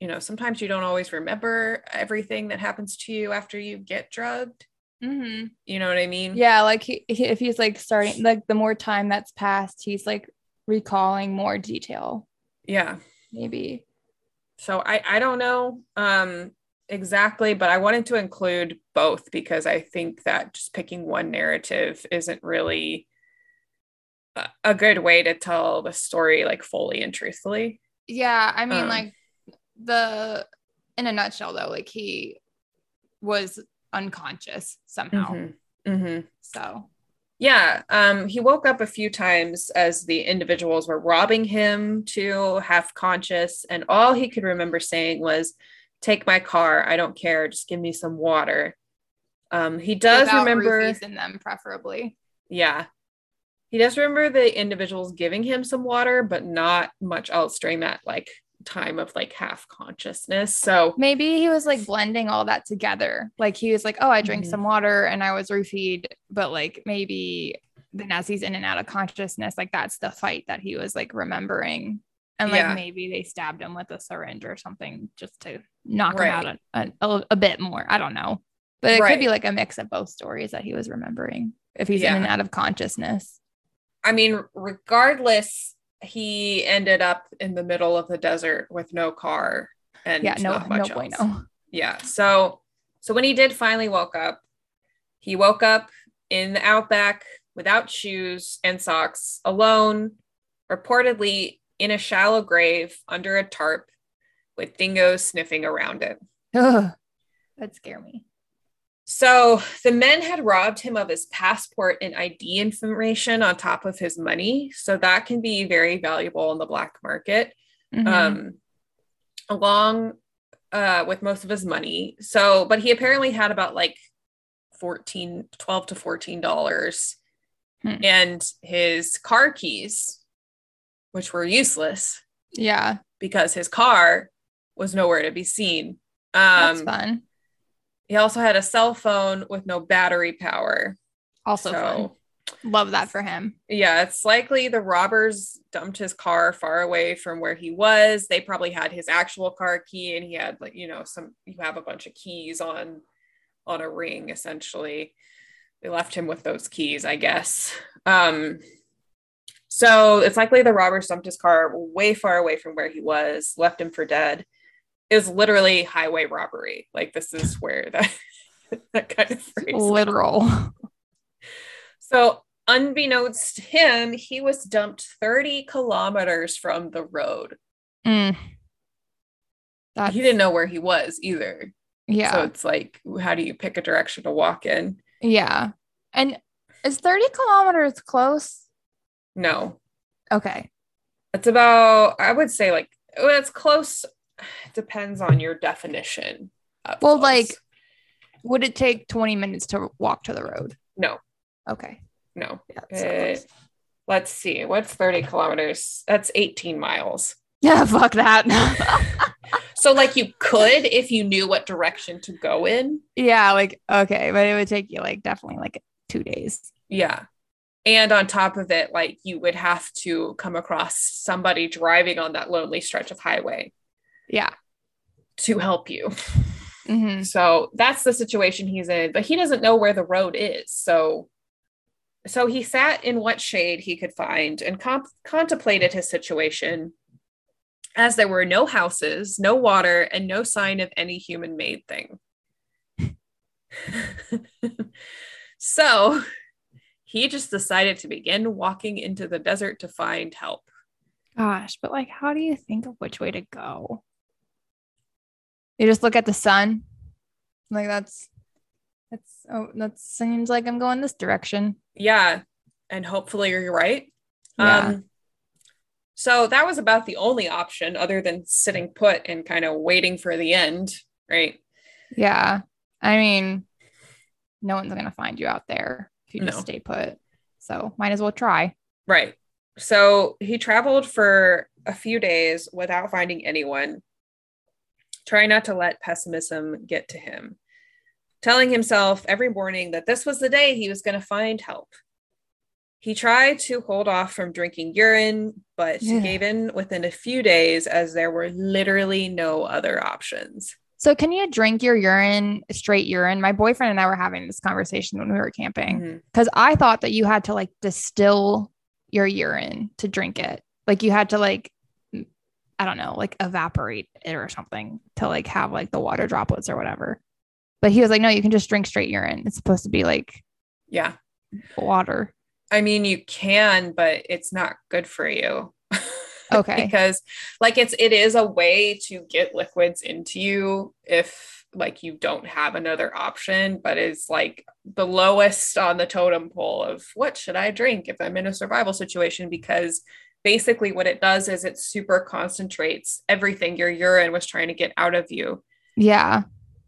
you know sometimes you don't always remember everything that happens to you after you get drugged Mm-hmm. you know what i mean Yeah, like he, he- if he's like starting, like the more time that's passed, he's like recalling more detail, yeah maybe. so i i don't know um exactly but i wanted to include both because i think that just picking one narrative isn't really a, good way to tell the story like fully and truthfully Yeah, I mean, Um, like the in a nutshell, though, like he was unconscious somehow. Mhm. Mhm. So Yeah, um, he woke up a few times as the individuals were robbing him to half conscious, and all he could remember saying was, "Take my car. I don't care. Just give me some water." Um, he does without remember, in them, preferably. yeah, he does remember the individuals giving him some water, but not much else during that like time of like half consciousness. So Maybe he was like blending all that together. Like he was like, "Oh, I drank Mhm. some water and I was roofied," but like maybe then as he's in and out of consciousness, like that's the fight that he was like remembering. And like Yeah. maybe they stabbed him with a syringe or something just to knock Right. him out a, a, a bit more. I don't know. But it Right. could be like a mix of both stories that he was remembering if he's in and out of consciousness. I mean, regardless, he ended up in the middle of the desert with no car and Yeah, no, not no bueno. else. Yeah. So, so when he did finally woke up, he woke up in the outback without shoes and socks, alone, reportedly in a shallow grave under a tarp, with dingoes sniffing around it. Ugh, that'd scare me. So the men had robbed him of his passport and ID information on top of his money. So that can be very valuable in the black market, Mhm. um, along uh, with most of his money. So, but he apparently had about like 14, 12 to 14 dollars Hmm. and his car keys, which were useless yeah, because his car was nowhere to be seen. that's Um, fun. He also had a cell phone with no battery power. Also fun. Love that for him. yeah, it's likely the robbers dumped his car far away from where he was. They probably had his actual car key, and he had like you know some. You have a bunch of keys on on a ring essentially. They left him with those keys, I guess. Um, so it's likely the robbers dumped his car way far away from where he was, left him for dead. Was literally highway robbery. Like this is where that *laughs* that kind of phrase Literal. so, unbeknownst to him, he was dumped 30 kilometers from the road. Mm. He didn't know where he was either. Yeah. So, it's like, how do you pick a direction to walk in? Yeah. And is 30 kilometers close? No, Okay. it's about, I would say like, well, it's close. It depends on your definition. of Well, close. like- Would it take 20 minutes to walk to the road? no, Okay. no. Yeah. Uh, let's see. What's 30 kilometers? That's 18 miles. yeah, fuck that. *laughs* So, like, you could if you knew what direction to go in. yeah, like okay, but it would take you like definitely like two days. Yeah. And on top of it, like, you would have to come across somebody driving on that lonely stretch of highway Yeah. to help you. hmm So that's the situation he's in, but he doesn't know where the road is. So so he sat in what shade he could find and comp- contemplated his situation as there were no houses, no water, and no sign of any human made thing. *laughs* so he just decided to begin walking into the desert to find help. Gosh, but like, how do you think of which way to go? You just look at the sun. Like that's that's oh that seems like I'm going this direction. Yeah. And hopefully you're right. Yeah. Um, so that was about the only option other than sitting put and kind of waiting for the end, right? Yeah. I mean, no one's gonna find you out there if you just No. stay put. So might as well try. Right. So he traveled for a few days without finding anyone, trying not to let pessimism get to him, telling himself every morning that this was the day he was going to find help. He tried to hold off from drinking urine, but Yeah. gave in within a few days as there were literally no other options. So can you drink your urine, straight urine? My boyfriend and I were having this conversation when we were camping mm-hmm. because I thought that you had to like distill your urine to drink it. Like you had to like I don't know, like evaporate it or something to like have like the water droplets or whatever. But he was like, no, you can just drink straight urine. It's supposed to be like Yeah. water. I mean, you can, but it's not good for you. *laughs* Okay. because like it's it is a way to get liquids into you if like you don't have another option, but it's like the lowest on the totem pole of what should I drink if I'm in a survival situation because basically what it does is it super concentrates everything your urine was trying to get out of you. Yeah.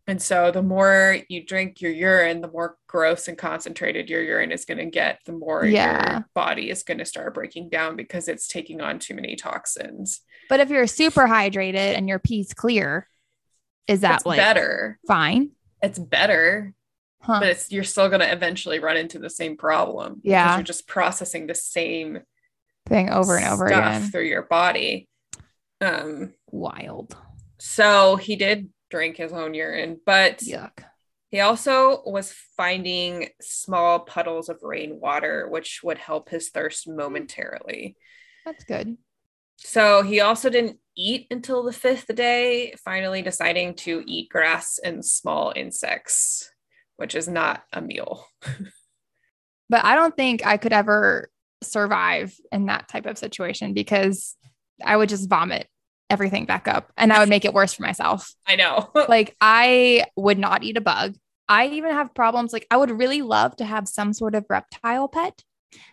And so the more you drink your urine, the more gross and concentrated your urine is going to get, the more Yeah. your body is going to start breaking down because it's taking on too many toxins. But if you're super hydrated and your pee's clear, is that It's like better. fine? It's better, Huh. but it's you're still going to eventually run into the same problem. because Yeah. You're just processing the same Thing over and over again. through your body. Um, Wild. so he did drink his own urine, but Yuck. He also was finding small puddles of rainwater, which would help his thirst momentarily. That's good. So he also didn't eat until the fifth day, finally deciding to eat grass and small insects, which is not a meal. *laughs* But I don't think I could ever survive in that type of situation because I would just vomit everything back up and I would make it worse for myself. *laughs* I know. *laughs* Like I would not eat a bug. I even have problems like I would really love to have some sort of reptile pet,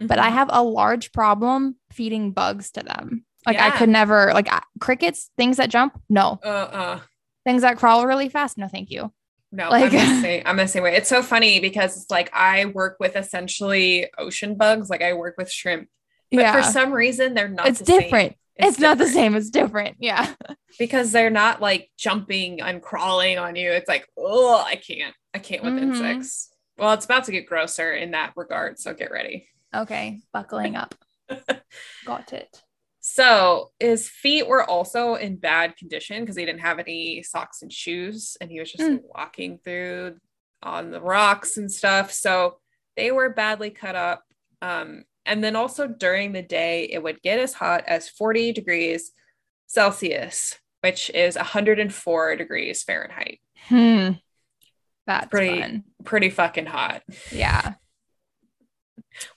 but I have a large problem feeding bugs to them. Like I could never like I- crickets, things that jump, no. uh uh Things that crawl really fast, no thank you. No, Like- I'm, the *laughs* same, I'm the same way. It's so funny because it's like I work with essentially ocean bugs, like I work with shrimp, but yeah. for some reason they're not. it's the same. different. It's, not the same. It's different. Yeah. because they're not like jumping and crawling on you. It's like, oh, I can't. I can't with Mhm. insects. Well, it's about to get grosser in that regard, so get ready. Okay. Buckling up. *laughs* Got it. So his feet were also in bad condition because he didn't have any socks and shoes, and he was just Mm. walking through on the rocks and stuff. So they were badly cut up. Um, and then also during the day, it would get as hot as 40 degrees Celsius, which is 104 degrees Fahrenheit. Hmm. That's Pretty- fun. Pretty fucking hot. Yeah.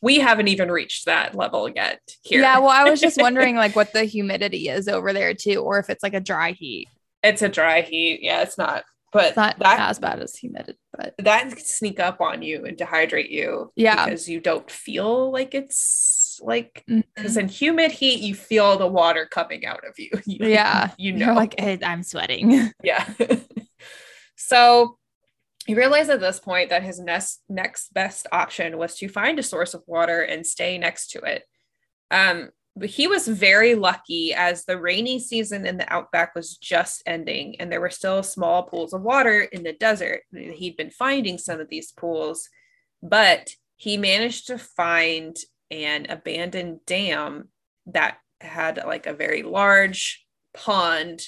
We haven't even reached that level yet here. Yeah. Well, I was just *laughs* wondering like what the humidity is over there too, or if it's like a dry heat. it's a dry heat. Yeah, it's not but It's not that as bad as humidity, but that can sneak up on you and dehydrate you Yeah. because you don't feel like it's like because in humid heat you feel the water coming out of you *laughs* You- yeah, *laughs* you You're know like "Eh, I'm sweating. yeah so he realized at this point that his next next best option was to find a source of water and stay next to it. Um but he was very lucky as the rainy season in the outback was just ending and there were still small pools of water in the desert he'd been finding some of these pools but he managed to find an abandoned dam that had like a very large pond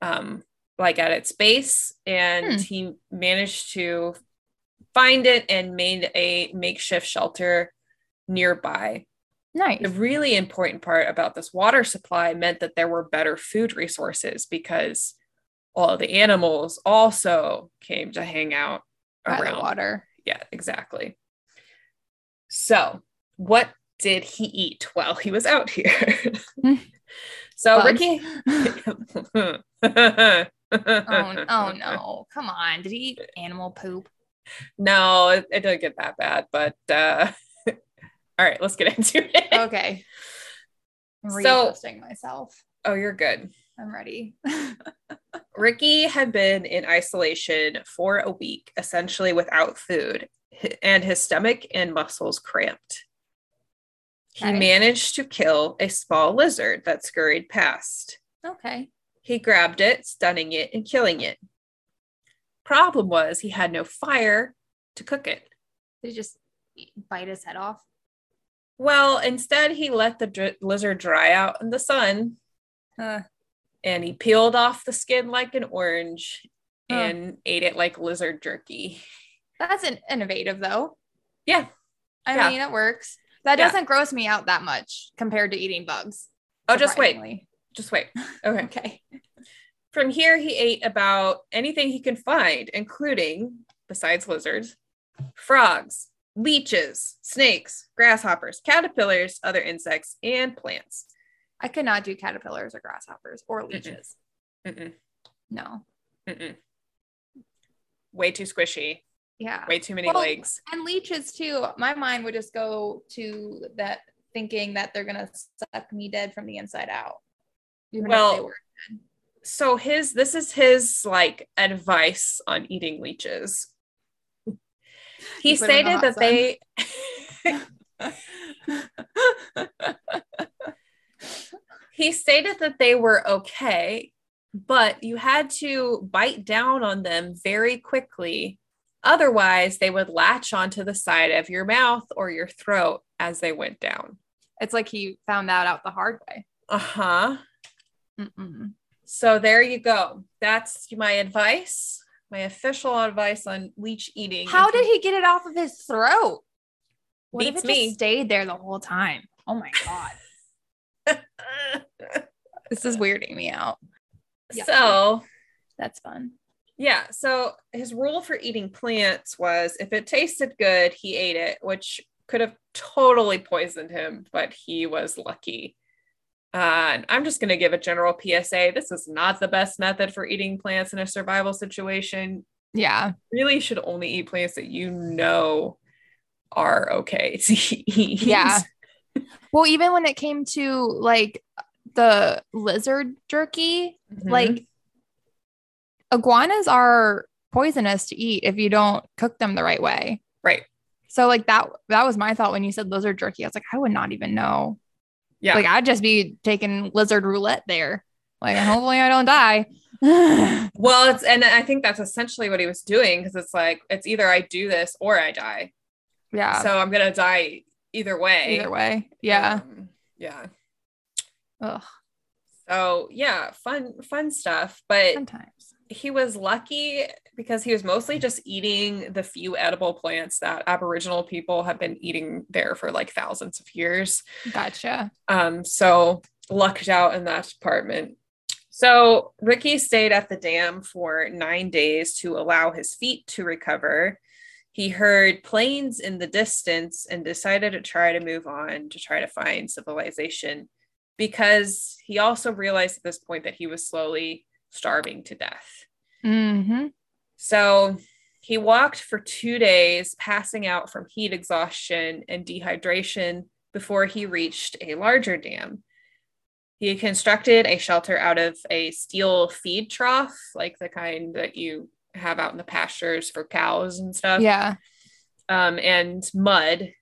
um like at its base and Hmm. he managed to find it and made a makeshift shelter nearby nice. the really important part about this water supply meant that there were better food resources because all the animals also came to hang out By around water. yeah, exactly. So, what did he eat while he was out here? *laughs* so, Ricky. *laughs* *laughs* oh, oh *laughs* no! Come on, did he eat animal poop? No, it, it didn't get that bad, but uh, *laughs* all right, let's get *laughs* into it. Okay. I'm So- myself. Oh, you're good. I'm ready. Ricky had been in isolation for a week, essentially without food, and his stomach and muscles cramped. He managed to kill a small lizard that scurried past. okay. He grabbed it, stunning it and killing it. Problem was, he had no fire to cook it. Did he just bite his head off? Well, instead, he let the dr- lizard dry out in the sun Uh, and he peeled off the skin like an orange Huh. and ate it like lizard jerky. that's an innovative though. Yeah. I Yeah. mean, it works. That Yeah. doesn't gross me out that much compared to eating bugs. Oh, just wait. Just wait. *laughs* Okay. Okay. From here, he ate about anything he could find, including, besides lizards, frogs, leeches, snakes, grasshoppers, caterpillars, other insects, and plants. I could not do caterpillars or grasshoppers or leeches. Mm-mm, No. mm-mm. Way too squishy. Yeah. Way too many Well, legs. And leeches too. My mind would just go to that thinking that they're gonna suck me dead from the inside out. Even if they Well, were. So his this is his like advice on eating leeches. *laughs* He You put 'em in the stated that they *laughs* he stated that they were okay, but you had to bite down on them very quickly. Otherwise, they would latch onto the side of your mouth or your throat as they went down. it's like he found that out the hard way. Uh huh. Mm-mm. So there you go. That's my advice, my official advice on leech eating. How did he get it off of his throat? What if Beats it me. just stayed there the whole time? Oh my god. *laughs* this is weirding me out. Yeah. So That's fun. Yeah. So his rule for eating plants was if it tasted good, he ate it, which could have totally poisoned him, but he was lucky. Uh, I'm just going to give a general PSA. This is not the best method for eating plants in a survival situation. Yeah. Really should only eat plants that you know are okay to eat. Yeah. *laughs* Well, even when it came to like the lizard jerky, Mhm. like iguanas are poisonous to eat if you don't cook them the right way. right. So like that that was my thought when you said lizard jerky. I was like, I would not even know. Yeah. Like I'd just be taking lizard roulette there. Like hopefully I don't die. *sighs* Well, it's and I think that's essentially what he was doing because it's like it's either I do this or I die. yeah. So I'm gonna die either way. either way. Yeah. Um, yeah. Ugh. So yeah, fun, fun stuff. But Sometimes. he was lucky because he was mostly just eating the few edible plants that Aboriginal people have been eating there for like thousands of years. Gotcha. Um, so lucked out in that department. So Ricky stayed at the dam for nine days to allow his feet to recover. He heard planes in the distance and decided to try to move on to try to find civilization because he also realized at this point that he was slowly starving to death. Mm-hmm. So he walked for two days, passing out from heat exhaustion and dehydration before he reached a larger dam. He constructed a shelter out of a steel feed trough, like the kind that you have out in the pastures for cows and stuff. Yeah. Um, and mud,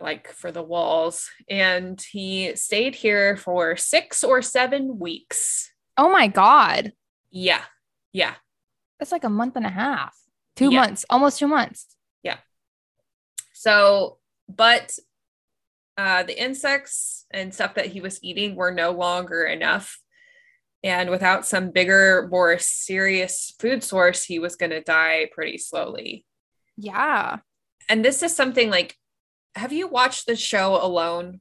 like for the walls. And he stayed here for six or seven weeks. Oh my God. Yeah. Yeah. That's like a month and a half. Two Yeah. months, almost two months. Yeah. So, but uh, the insects and stuff that he was eating were no longer enough. And without some bigger, more serious food source, he was going to die pretty slowly. Yeah. And this is something like, have you watched the show Alone?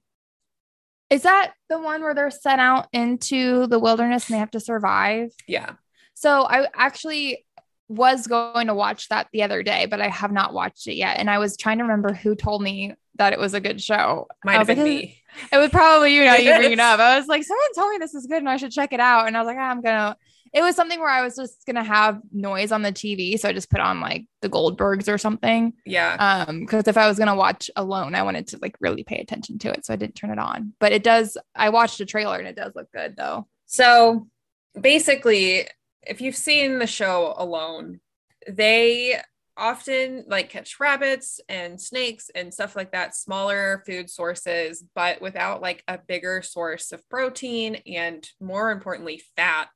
Is that the one where they're sent out into the wilderness and they have to survive? Yeah. So I actually was going to watch that the other day, but I have not watched it yet. And I was trying to remember who told me that it was a good show. Might have been like, me. *laughs* It was probably you now you bring it up. *laughs* I was like, someone told me this is good and I should check it out. And I was like, "Ah, I'm gonna. It was something where I was just gonna have noise on the TV, so I just put on like the Goldbergs or something. Yeah. Um, because if I was gonna watch alone, I wanted to like really pay attention to it, so I didn't turn it on. But it does. I watched a trailer and it does look good though. So basically, if you've seen the show Alone, they often like catch rabbits and snakes and stuff like that, smaller food sources, but without like a bigger source of protein and more importantly, fat.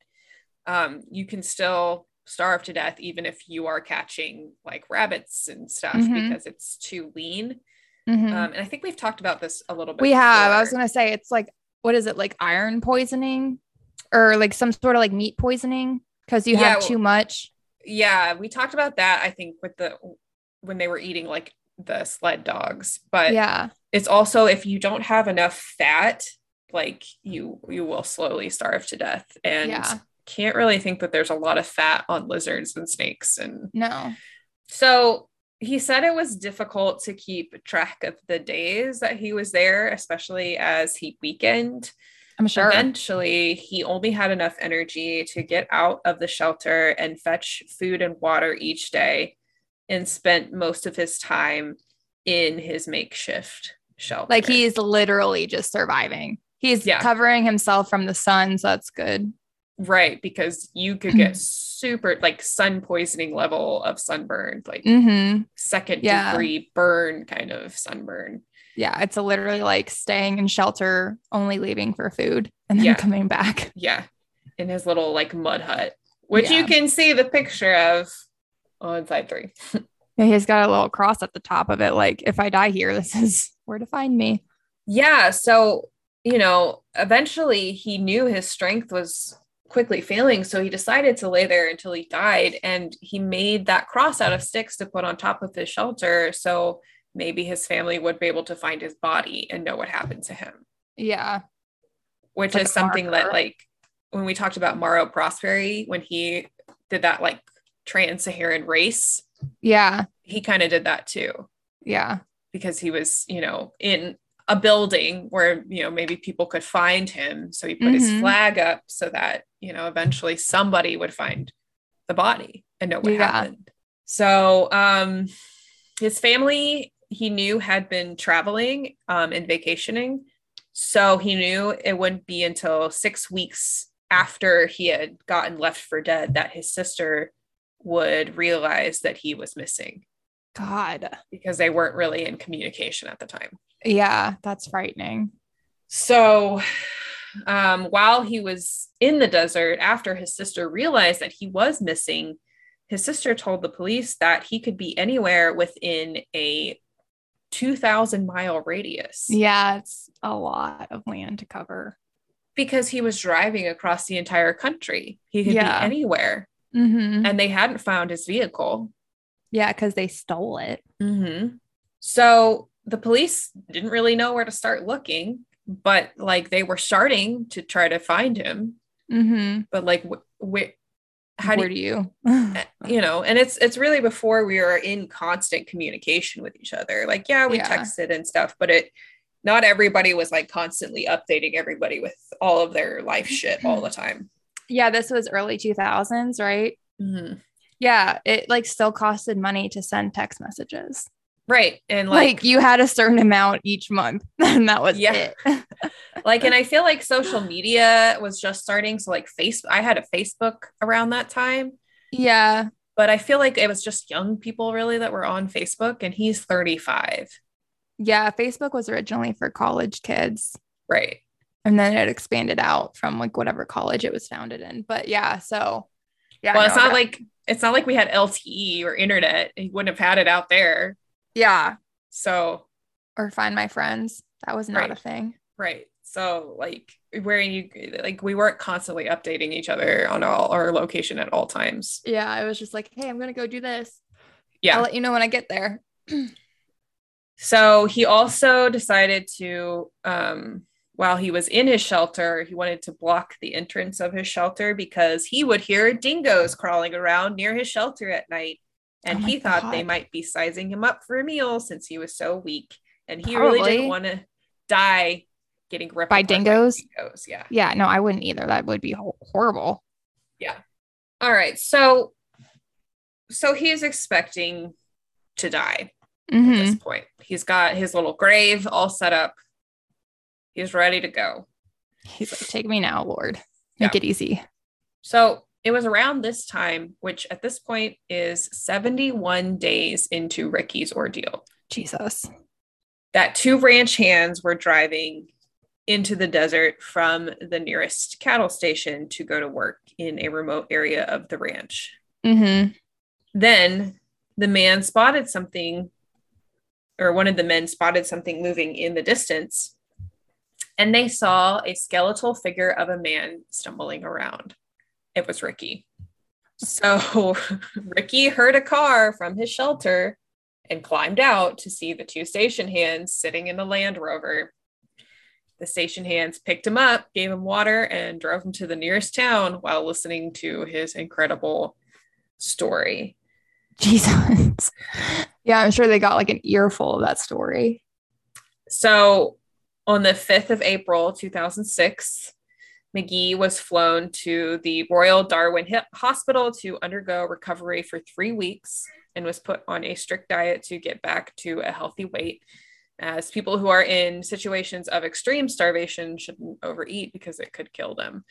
Um, you can still starve to death even if you are catching like rabbits and stuff Mhm. because it's too lean. Mhm. Um, and I think we've talked about this a little bit. we have. I was gonna say it's like what is it like iron poisoning, or like some sort of like meat poisoning because you Yeah, have too much. yeah we talked about that i think with the when they were eating like the sled dogs but yeah. it's also if you don't have enough fat like you you will slowly starve to death and Yeah. can't really think that there's a lot of fat on lizards and snakes and No. so he said it was difficult to keep track of the days that he was there especially as he weakened I'm sure. Eventually, he only had enough energy to get out of the shelter and fetch food and water each day and spent most of his time in his makeshift shelter. like he's literally just surviving. He's Yeah. covering himself from the sun, so that's good. right because you could get super like sun poisoning level of sunburn, like Mm-hmm. second Yeah. degree burn kind of sunburn. Yeah, it's a literally like staying in shelter, only leaving for food and then Yeah. coming back. *laughs* Yeah. In his little like mud hut, which Yeah. you can see the picture of on side three. *laughs* Yeah, he's got a little cross at the top of it. Like, if I die here, this is *laughs* where to find me. yeah so you know eventually he knew his strength was quickly failing so he decided to lay there until he died and he made that cross out of sticks to put on top of his shelter so maybe his family would be able to find his body and know what happened to him Yeah. which Like is something that like when we talked about Mauro Prosperi when he did that like trans-Saharan race Yeah. he kind of did that too Yeah. because he was, you know, in a building where, you know, maybe people could find him. So he put his Mhm. flag up so that, you know, eventually somebody would find the body and know what Yeah. happened. So um his family he knew had been traveling um and vacationing. So he knew it wouldn't be until six weeks after he had gotten left for dead that his sister would realize that he was missing God. because they weren't really in communication at the time. Yeah. That's frightening. So, um, while he was in the desert, after his sister realized that he was missing, his sister told the police that he could be anywhere within a 2,000 mile radius Yeah. It's a lot of land to cover. because he was driving across the entire country. He could Yeah. be anywhere, Mm-hmm. and they hadn't found his vehicle. Yeah. Cause they stole it. Mm-hmm. So the police didn't really know where to start looking, but like they were starting to try to find him. Mm-hmm. But like, wh- wh- how Where do you, you? *laughs* *laughs* you know? And it's it's really before we were in constant communication with each other. Like, yeah, we Yeah. texted and stuff, but it not everybody was like constantly updating everybody with all of their life shit all the time. *laughs* yeah. This was early 2000s, right? Mhm. Yeah, it like still costed money to send text messages. Right. And Like, like, you had a certain amount each month, *laughs* and that was Yeah. it. *laughs* like, and I feel like social media was just starting. So like face I had a Facebook around that time, yeah, but I feel like it was just young people really that were on Facebook and he's 35. yeah. Facebook was originally for college kids, Right. and then it expanded out from like whatever college it was founded in. But yeah, so yeah. well, it's not that- like it's not like we had LTE or internet. He wouldn't have had it out there. Yeah, So or find my friends. That was not a thing. right. So like where you like we weren't constantly updating each other on all our location at all times. Yeah, I was just like, hey, I'm gonna go do this. Yeah. I'll let you know when I get there. *clears throat* So he also decided to, um, while he was in his shelter, he wanted to block the entrance of his shelter because he would hear dingoes crawling around near his shelter at night. And Oh he thought they might be sizing him up for a meal since he was so weak. And he really didn't want to die getting ripped By dingoes? dingoes. Yeah. Yeah, no, I wouldn't either. That would be horrible. Yeah. All right. So, so he's expecting to die. at hmm this point. He's got his little grave all set up. He's ready to go. He's like, take me now, Lord. Make Yeah. it easy. So it was around this time, which at this point is 71 days into Ricky's ordeal, Jesus. that two ranch hands were driving into the desert from the nearest cattle station to go to work in a remote area of the ranch. Mm-hmm. Then the man spotted something, or one of the men spotted something moving in the distance, and they saw a skeletal figure of a man stumbling around. It was Ricky. So *laughs* Ricky heard a car from his shelter and climbed out to see the two station hands sitting in the Land Rover. The station hands picked him up, gave him water, and drove him to the nearest town while listening to his incredible story. Jesus. yeah, I'm sure they got like an earful of that story. So on the 5th of April, 2006, Megee was flown to the Royal Darwin Hospital to undergo recovery for three weeks and was put on a strict diet to get back to a healthy weight. As people who are in situations of extreme starvation shouldn't overeat because it could kill them.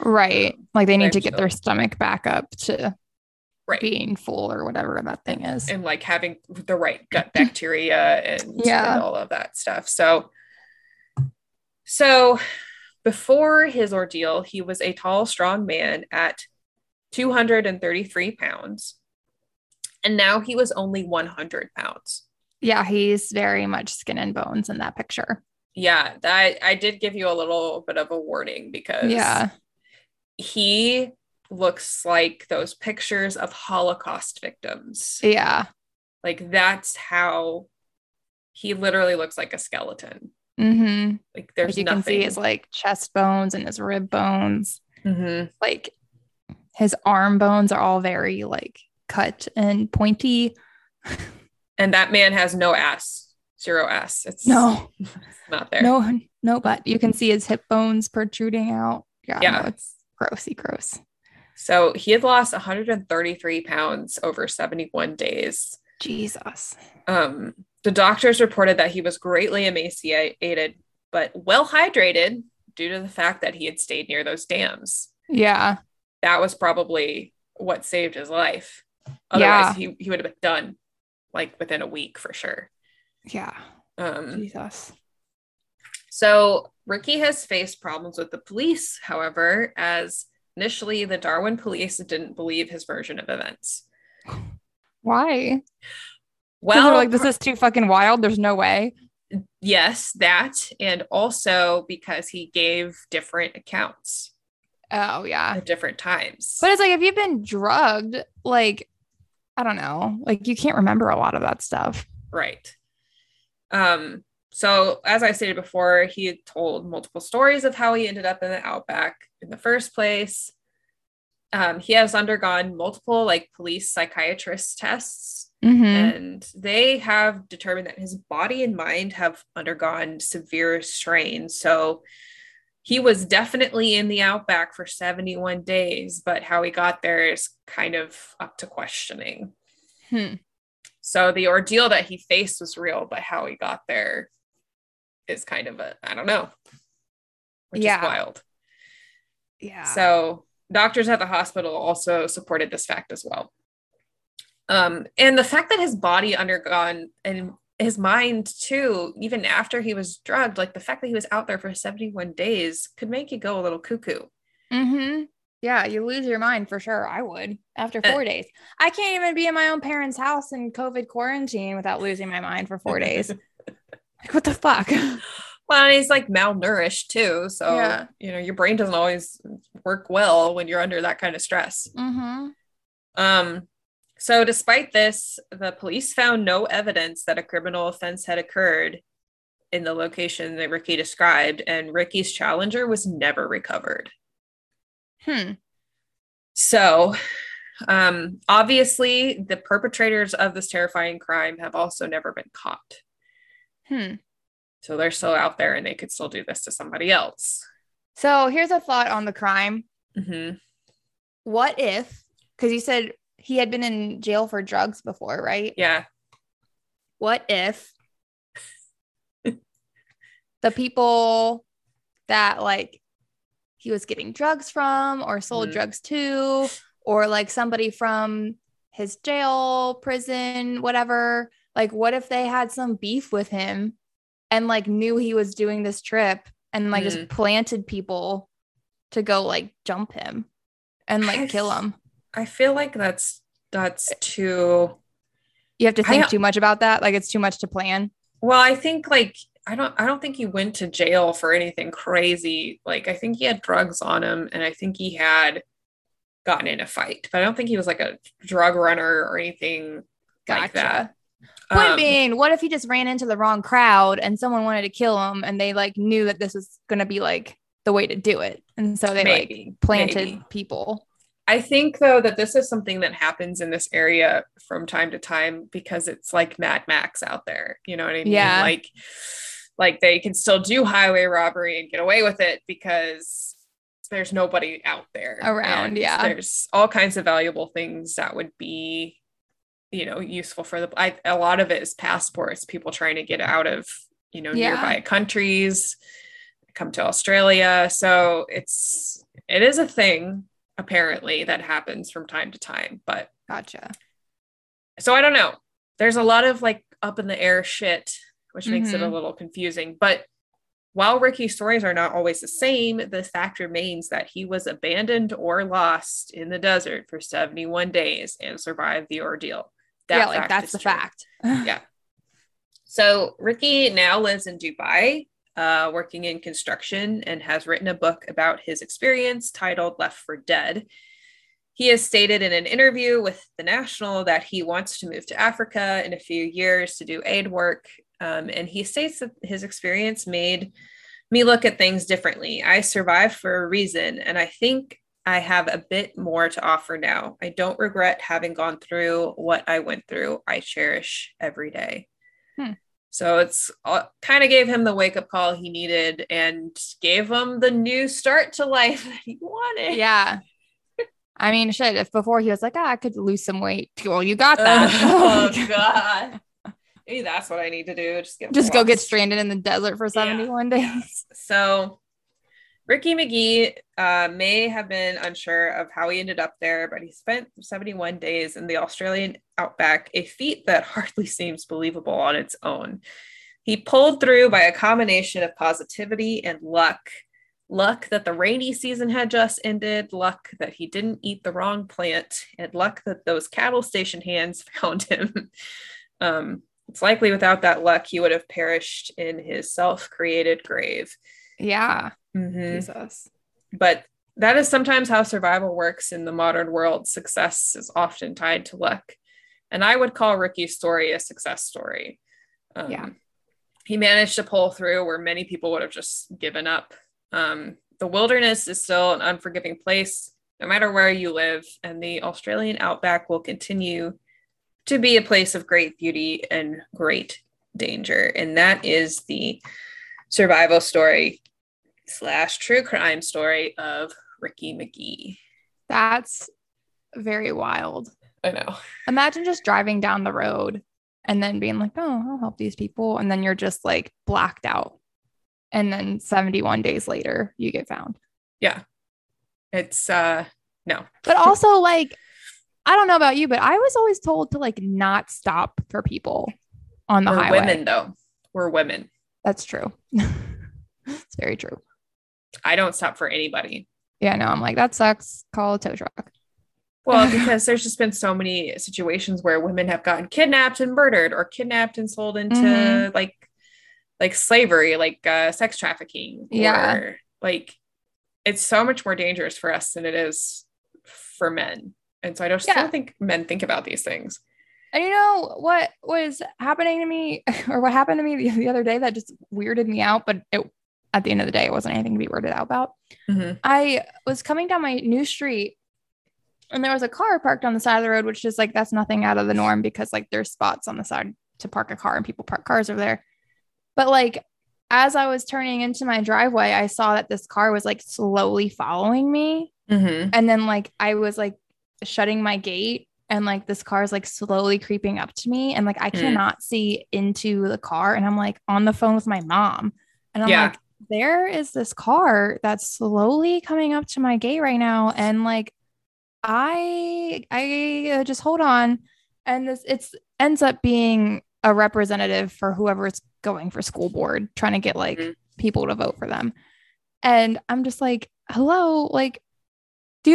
Right. Um, Like they need to get their stomach back up to Right. being full or whatever that thing is. and like having the right gut bacteria and, Yeah. and all of that stuff. So, so before his ordeal, he was a tall, strong man at 233 pounds. And now he was only 100 pounds. Yeah, he's very much skin and bones in that picture. Yeah, that I did give you a little bit of a warning because Yeah. he looks like those pictures of Holocaust victims. Yeah. Like that's how he literally looks like a skeleton. Mm-hmm. Like there's Like you nothing. can see his like chest bones and his rib bones. Mhm. Like his arm bones are all very like cut and pointy. And that man has no ass, zero ass. It's No, it's not there. no, no, but you can see his hip bones protruding out. Yeah, Yeah. no, it's grossy, gross. So he had lost 133 pounds over 71 days. Jesus. Um, the doctors reported that he was greatly emaciated, but well hydrated due to the fact that he had stayed near those dams. Yeah. That was probably what saved his life. Yeah. Otherwise, he, he would have been done like within a week for sure. Yeah. Um, Jesus. So Ricky has faced problems with the police, however, as initially the Darwin police didn't believe his version of events. Why? Well, like this is too fucking wild. There's no way. yes, that, and also because he gave different accounts Oh yeah. at different times. But it's like if you've been drugged, like I don't know, like you can't remember a lot of that stuff. right. Um, so as I stated before, he had told multiple stories of how he ended up in the outback in the first place. Um, he has undergone multiple like police psychiatrist tests Mm-hmm. and they have determined that his body and mind have undergone severe strain so he was definitely in the outback for 71 days, but how he got there is kind of up to questioning. Hmm. So the ordeal that he faced was real, but how he got there is kind of a I don't know, which Yeah. is wild. Yeah. So doctors at the hospital also supported this fact as well. Um, and the fact that his body undergone and his mind too, even after he was drugged, like the fact that he was out there for 71 days could make you go a little cuckoo. Mm-hmm. Yeah, you lose your mind for sure. I would after Uh, four days. I can't even be in my own parents' house in COVID quarantine without losing my mind for four days. *laughs* like, what the fuck? Well, and he's like malnourished too. So, Yeah. you know, your brain doesn't always work well when you're under that kind of stress. mm-hmm. Um, so despite this, the police found no evidence that a criminal offense had occurred in the location that Ricky described, and Ricky's challenger was never recovered. Hmm. So, um, obviously, the perpetrators of this terrifying crime have also never been caught. Hmm. So they're still out there and they could still do this to somebody else. So here's a thought on the crime. Mhm. What if, because you said he had been in jail for drugs before, right? Yeah. What if the people that like he was getting drugs from or sold Mhm. drugs to, or like somebody from his jail, prison, whatever, like what if they had some beef with him and like knew he was doing this trip and like just Mm. planted people to go like jump him and like kill *laughs* him? I feel like that's that's too You have to think too much about that. Like it's too much to plan. Well, I think like I don't I don't think he went to jail for anything crazy. Like I think he had drugs on him and I think he had gotten in a fight, but I don't think he was like a drug runner or anything like that. Point Um, being, what if he just ran into the wrong crowd and someone wanted to kill him and they like knew that this was going to be like the way to do it. And so they like planted maybe. people. I think though that this is something that happens in this area from time to time because it's like Mad Max out there. You know what I mean? Yeah. Like like they can still do highway robbery and get away with it because there's nobody out there Around, And yeah. There's all kinds of valuable things that would be you know useful for the I, a lot of it is passports people trying to get out of you know Yeah. nearby countries come to australia so it's it is a thing apparently that happens from time to time but Gotcha. so i don't know there's a lot of like up in the air shit which makes it a Mhm. little confusing but while ricky's stories are not always the same the fact remains that he was abandoned or lost in the desert for 71 days and survived the ordeal That yeah, like that's the true. fact. *laughs* Yeah. So Ricky now lives in Dubai, uh, working in construction, and has written a book about his experience titled Left for Dead. He has stated in an interview with The National that he wants to move to Africa in a few years to do aid work. Um, and he states that his experience made me look at things differently. I survived for a reason, and I think I have a bit more to offer now. I don't regret having gone through what I went through. I cherish every day. So it's kind of gave him the wake up call he needed and gave him the new start to life *laughs* that he wanted. yeah. I mean, shit, if before he was like, ah, I could lose some weight. Well, you got *laughs* that. oh *laughs* god. Maybe that's what I need to do. Just get Just go get stranded in the desert for 71 days. So Ricky Megee uh, may have been unsure of how he ended up there, but he spent 71 days in the Australian outback, a feat that *laughs* hardly seems believable on its own. He pulled through by a combination of positivity and luck. Luck that the rainy season had just ended, luck that he didn't eat the wrong plant, and luck that those cattle station hands *laughs* found him. um, it's likely without that luck, he would have perished in his self created grave. Yeah. Mhm. Jesus. But that is sometimes how survival works in the modern world. Success is often tied to luck. And I would call Ricky's story a success story. Um, Yeah. He managed to pull through where many people would have just given up. Um, the wilderness is still an unforgiving place, no matter where you live. And the Australian outback will continue to be a place of great beauty and great danger. And that is the survival story slash true crime story of Ricky Megee. That's very wild. I know. Imagine just driving down the road and then being like, oh, I'll help these people. And then you're just like blacked out. And then 71 days later, you get found. Yeah. It's uh no. But also, like, I don't know about you, but I was always told to like not stop for people on the We're highway. women though. We're women. That's true. *laughs* it's very true. I don't stop for anybody. Yeah, no, I'm like, that sucks. Call a tow truck. Well, *laughs* because there's just been so many situations where women have gotten kidnapped and murdered or kidnapped and sold into Mhm. like like slavery, like uh sex trafficking. Yeah. Like it's so much more dangerous for us than it is for men. And so I Yeah. don't think men think about these things. And you know what was happening to me, *laughs* or what happened to me the, the other day that just weirded me out, but it, at the end of the day, it wasn't anything to be weirded out about. Mhm. I was coming down my new street and there was a car parked on the side of the road, which is like that's nothing out of the norm because like there's spots on the side to park a car and people park cars over there. But like as I was turning into my driveway, I saw that this car was like slowly following me. Mhm. And then like I was like shutting my gate and like this car is like slowly creeping up to me and like I Mm. cannot see into the car and I'm like on the phone with my mom and I'm Yeah. like there is this car that's slowly coming up to my gate right now and like I I uh, just hold on and this it's ends up being a representative for whoever's going for school board trying to get like Mhm. people to vote for them and I'm just like hello like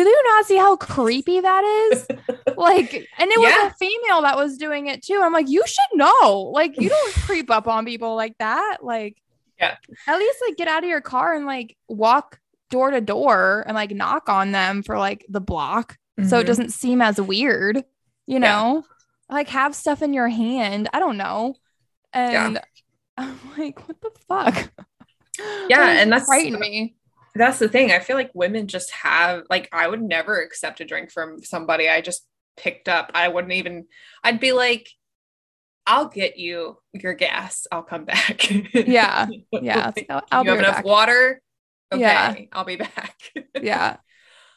do you not see how creepy that is? *laughs* Like and it was Yeah. a female that was doing it too. I'm like you should know. Like you don't *laughs* creep up on people like that. Like Yeah. at least like get out of your car and like walk door to door and like knock on them for like the block so it Mhm. doesn't seem as weird you know? Like have stuff in your hand. I don't know. And *laughs* i'm like what the fuck? Yeah, and that's- frightened me that's the thing. I feel like women just have like I would never accept a drink from somebody I just picked up. I wouldn't even I'd be like, I'll get you your gas. I'll come back. Yeah. *laughs* yeah so I'll you have be right enough back. water? Okay, Yeah. I'll be back. yeah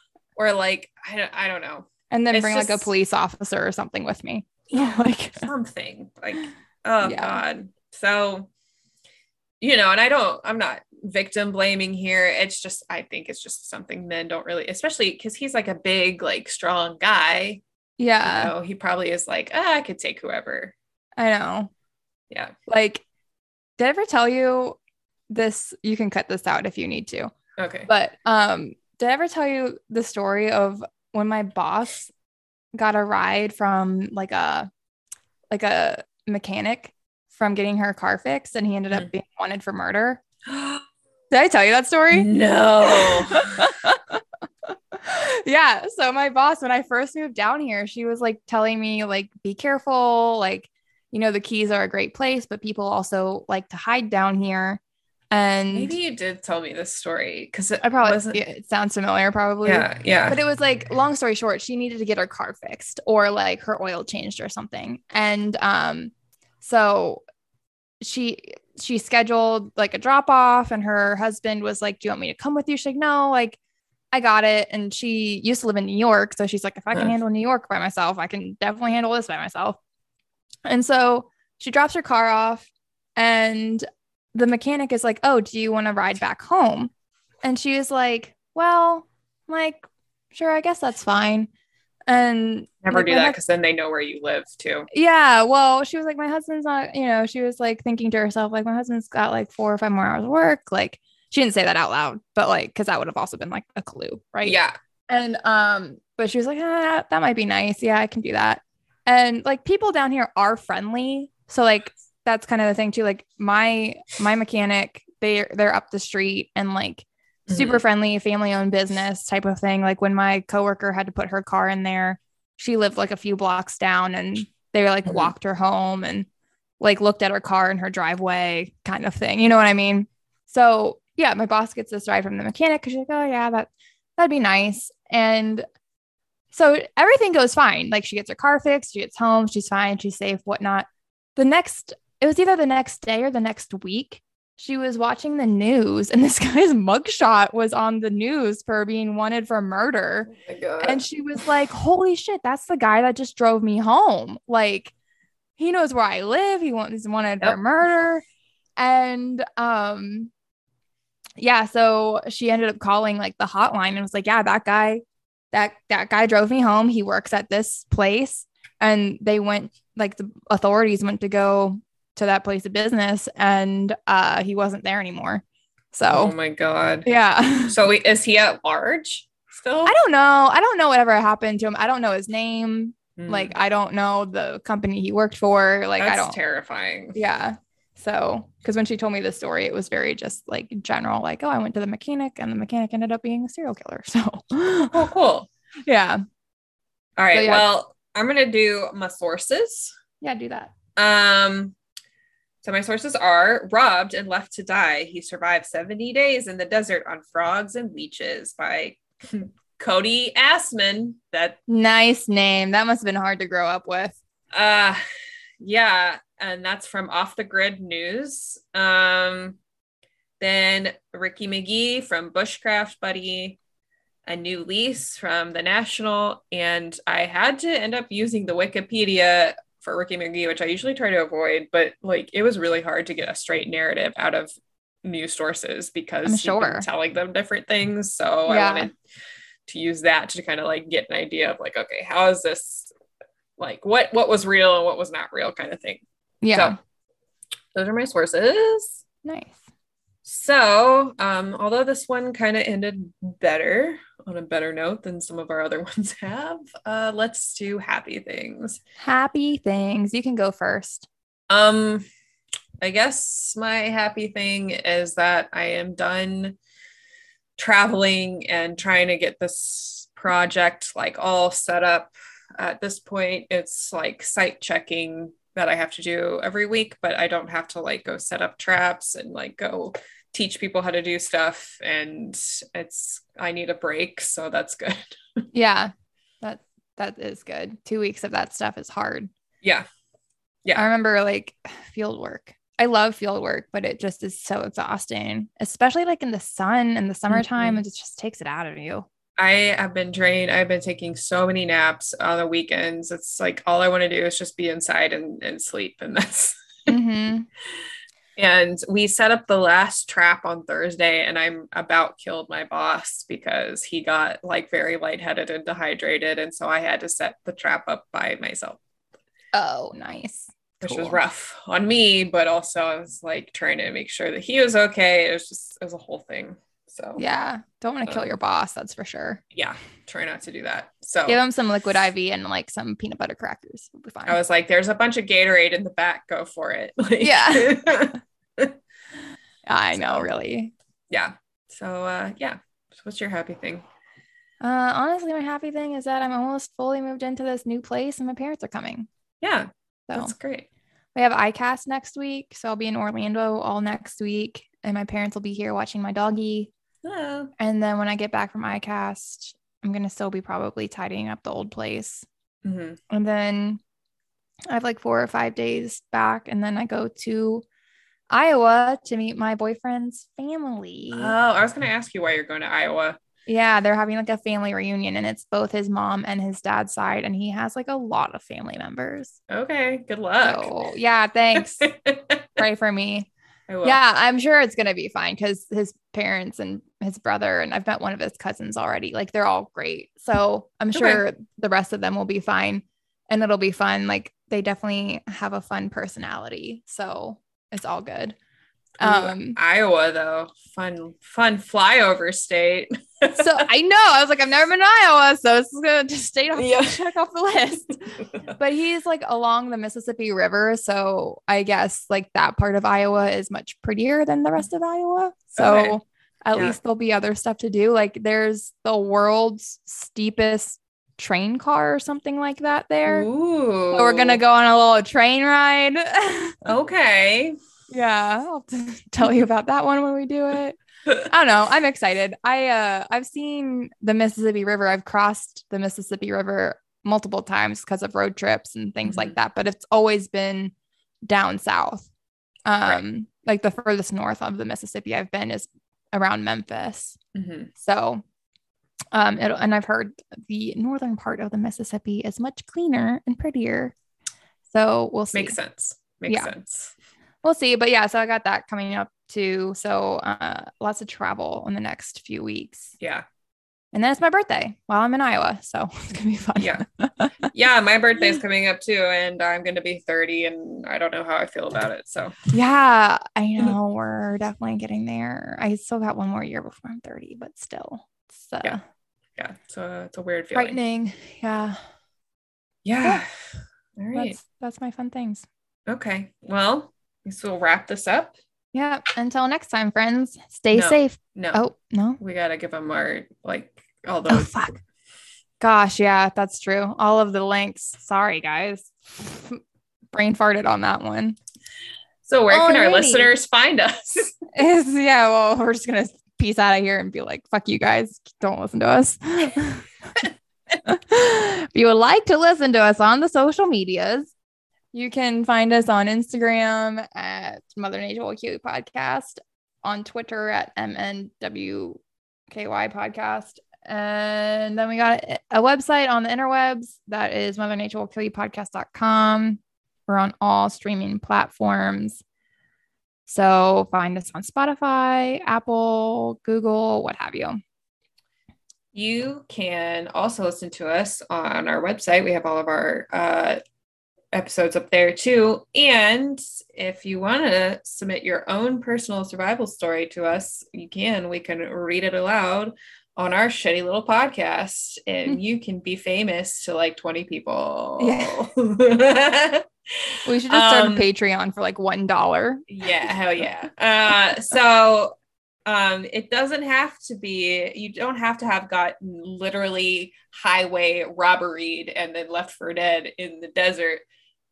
*laughs* or like I don't I don't know. and then It's bring like a police officer or something with me *laughs* Yeah, like Something. Like, oh Yeah. God. So you know, and I don't, I'm not victim blaming here. It's just, I think it's just something men don't really, especially because he's like a big, like strong guy. yeah you know, he probably is like, ah, I could take whoever. i know Yeah. like did i ever tell you this you can cut this out if you need to Okay. but um did i ever tell you the story of when my boss got a ride from like a like a mechanic from getting her car fixed and he ended up being wanted for murder *gasps* *gasps* did i tell you that story no. *laughs* yeah. So my boss, when I first moved down here, she was like telling me, like, be careful. Like, you know, the keys are a great place, but people also like to hide down here. And Maybe you did tell me this story because I probably wasn't. yeah, it sounds familiar, probably. Yeah. Yeah. But it was like, long story short, she needed to get her car fixed or like her oil changed or something. And um, so she she scheduled like a drop off, and her husband was like, "Do you want me to come with you?" She's like, "No, like I got it." And she used to live in New York, so she's like, "If I can handle New York by myself, I can definitely handle this by myself." And so she drops her car off, and the mechanic is like, "Oh, do you want to ride back home?" And she was like, "Well, I'm like, sure, I guess that's fine." And Never like, do that because then they know where you live too. yeah, well, she was like, my husband's not, you know, she was like thinking to herself, like, my husband's got like four or five more hours of work. Like, she didn't say that out loud, but like, because that would have also been like a clue, right? Yeah. And um, but she was like, ah, that might be nice. Yeah, I can do that. And like, people down here are friendly, so like, that's kind of the thing too. Like, my my mechanic, they they're up the street and like super friendly, family owned business type of thing. Like when my coworker had to put her car in there, she lived like a few blocks down and they like Mhm. walked her home and like looked at her car in her driveway kind of thing. You know what I mean? So yeah, my boss gets this ride from the mechanic because she's like, oh yeah, that that'd be nice. And so everything goes fine. Like she gets her car fixed, she gets home, she's fine, she's safe, whatnot. The next, it was either the next day or the next week. She was watching the news and *laughs* this guy's mugshot was on the news for being wanted for murder. Oh. And she was like, Holy shit, that's the guy that just drove me home. Like, he knows where I live. He wants wanted for Yep. murder. And um, yeah, so she ended up calling like the hotline and was like, Yeah, that guy, that that guy drove me home. He works at this place. And they went, like the authorities went to go to that place of business and uh he wasn't there anymore. So, oh my God. yeah. So is he at large still? I don't know. I don't know whatever happened to him. I don't know his name. Hmm. Like I don't know the company he worked for. Like I don't. terrifying. yeah. So because when she told me the story, it was very just like general. Like oh, I went to the mechanic, and the mechanic ended up being a serial killer. *laughs* So Oh, cool. yeah, All right. yeah. Well, I'm gonna do my sources. yeah, do that. Um, so my sources are robbed and left to die. He survived 70 days in the desert on frogs and leeches by *laughs* Cody Assman. That Nice name. That must have been hard to grow up with. uh yeah, and that's from Off the Grid News. Um then Ricky Megee from Bushcraft Buddy, a new lease from the National, and I had to end up using the Wikipedia for Ricky Megee, which I usually try to avoid, but like it was really hard to get a straight narrative out of news sources because I'm sure. telling them different things. So Yeah. I wanted to use that to kind of like get an idea of like, okay, how is this like what what was real and what was not real kind of thing. Yeah. So those are my sources. nice. So, um, although this one kind of ended better on a better note than some of our other *laughs* ones have, uh, let's do happy things. Happy things. You can go first. Um, I guess my happy thing is that I am done traveling and trying to get this project like all set up. At this point, it's like site checking that I have to do every week, but I don't have to like go set up traps and like go teach people how to do stuff. And it's, I need a break. So that's good. *laughs* Yeah. That that is good. Two weeks of that stuff is hard. Yeah. Yeah. I remember like field work. I love field work, but it just is so exhausting, especially like in the sun in the summertime. Mhm. It just takes it out of you. I have been drained. I've been taking so many naps on the weekends. It's like all I want to do is just be inside and, and sleep. And that's hmm *laughs* and we set up the last trap on Thursday and I'm about killed my boss because he got like very lightheaded and dehydrated. And so I had to set the trap up by myself, Oh, nice. which was rough on me, but also I was like trying to make sure that he was okay. It was just it was a whole thing. So Yeah. Don't want to kill Um, your boss. That's for sure. yeah, try not to do that. So Give him some liquid IV and like some peanut butter crackers. We'll be fine. I was like, there's a bunch of Gatorade in the back. Go for it. *laughs* Like- Yeah. *laughs* I know, really. yeah. So, uh, yeah. So what's your happy thing? Uh, honestly, my happy thing is that I'm almost fully moved into this new place and my parents are coming. Yeah, So that's great. we have ICAST next week. So I'll be in Orlando all next week. And my parents will be here watching my doggy. Yeah. And then when I get back from ICAST, I'm going to still be probably tidying up the old place. Mhm. And then I have like four or five days back. And then I go to Iowa to meet my boyfriend's family. Oh, I was going to ask you why you're going to Iowa. yeah, they're having like a family reunion and it's both his mom and his dad's side. And he has like a lot of family members. Okay. Good luck. So yeah, thanks. *laughs* Pray for me. I will. Yeah, I'm sure it's gonna be fine because his parents and his brother and I've met one of his cousins already. Like they're all great. So I'm Okay. sure the rest of them will be fine and it'll be fun. Like they definitely have a fun personality. So it's all good. Ooh, Um Iowa though, fun, fun flyover state. *laughs* so I know I was like, I've never been to Iowa, so this is gonna just stay off Yeah. *laughs* check off the list. *laughs* but he's like along the Mississippi River. So I guess like that part of Iowa is much prettier than the rest of Iowa. So Okay. at Yeah. least there'll be other stuff to do. Like there's the world's steepest train car or something like that there. Ooh. So we're gonna go on a little train ride. *laughs* Okay. yeah, I'll *laughs* tell you about that one when we do it. *laughs* I don't know. I'm excited. I uh I've seen the Mississippi River. I've crossed the Mississippi River multiple times because of road trips and things Mhm. like that, but it's always been down south. Um Right. like the furthest north of the Mississippi I've been is around Memphis. Mhm. So, um, it, and I've heard the northern part of the Mississippi is much cleaner and prettier. So we'll see. Makes sense. Makes Yeah. sense. We'll see. But yeah, so I got that coming up too. So uh, lots of travel in the next few weeks. Yeah. And then it's my birthday while I'm in Iowa. So *laughs* it's gonna be fun. Yeah. *laughs* Yeah. My birthday's coming up too, and I'm going to be 30, and I don't know how I feel about it. So, Yeah, I *laughs* know we're definitely getting there. I still got one more year before I'm 30, but still, it's uh, Yeah. Yeah, it's a, it's a weird feeling. frightening. Yeah, Yeah. All right. that's that's my fun things. Okay. Well, guess we'll wrap this up. Yeah. Until next time, friends. Stay No. safe. No, Oh no. we got to give them our, like, all Oh fuck. Gosh, yeah, that's true. All of the links. Sorry, guys. *laughs* Brain farted on that one. So, where can our listeners find us? *laughs* Is yeah. Well, we're just gonna peace out of here and be like, "Fuck you guys! Don't listen to us." *laughs* if you would like to listen to us on the social medias, you can find us on Instagram at Mother Nature You Podcast, on Twitter at MNWKY Podcast, and then we got a, website on the interwebs that is Mother Nature Will Kill You Podcast.com. We're on all streaming platforms. So find us on Spotify, Apple, Google, what have you. You can also listen to us on our website. We have all of our uh, episodes up there too. And if you want to submit your own personal survival story to us, you can. We can read it aloud on our shitty little podcast, and you can be famous to like 20 people. Yeah. *laughs* We should just start Um, a Patreon for like one dollar. yeah, hell yeah. *laughs* Uh, so um, it doesn't have to be, you don't have to have gotten literally highway robbery and then left for dead in the desert.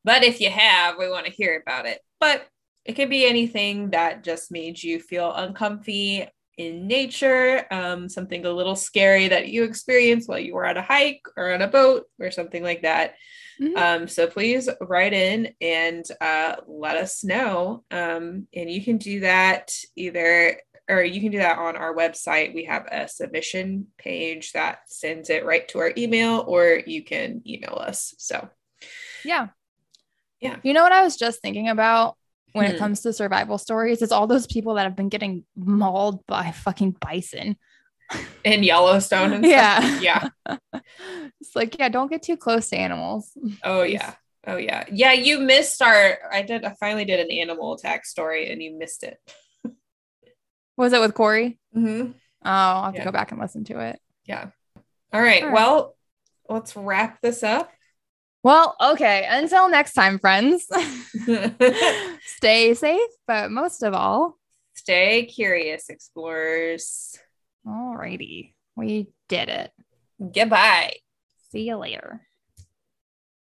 But if you have, we want to hear about it. But it could be anything that just made you feel uncomfy in nature, um, something a little scary that you experienced while you were on a hike or on a boat or something like that. Mhm. Um, so please write in and uh, let us know. Um, and you can do that either, or you can do that on our website. We have a submission page that sends it right to our email, or you can email us. So Yeah. Yeah. You know what I was just thinking about when it Hmm. comes to survival stories? It's all those people that have been getting mauled by fucking bison. in Yellowstone and Yeah. stuff. Yeah. *laughs* *laughs* It's like, yeah, don't get too close to animals. Oh yeah. Oh yeah. Yeah, you missed our I did I finally did an animal attack story and you missed it. *laughs* Was it with Corey? Mm-hmm. Oh, I'll have Yeah. to go back and listen to it. Yeah. All right. All right. Well, let's wrap this up. Well, okay. Until next time, friends. *laughs* *laughs* Stay safe, but most of all, Stay curious, explorers. alrighty. We did it. Goodbye. See you later.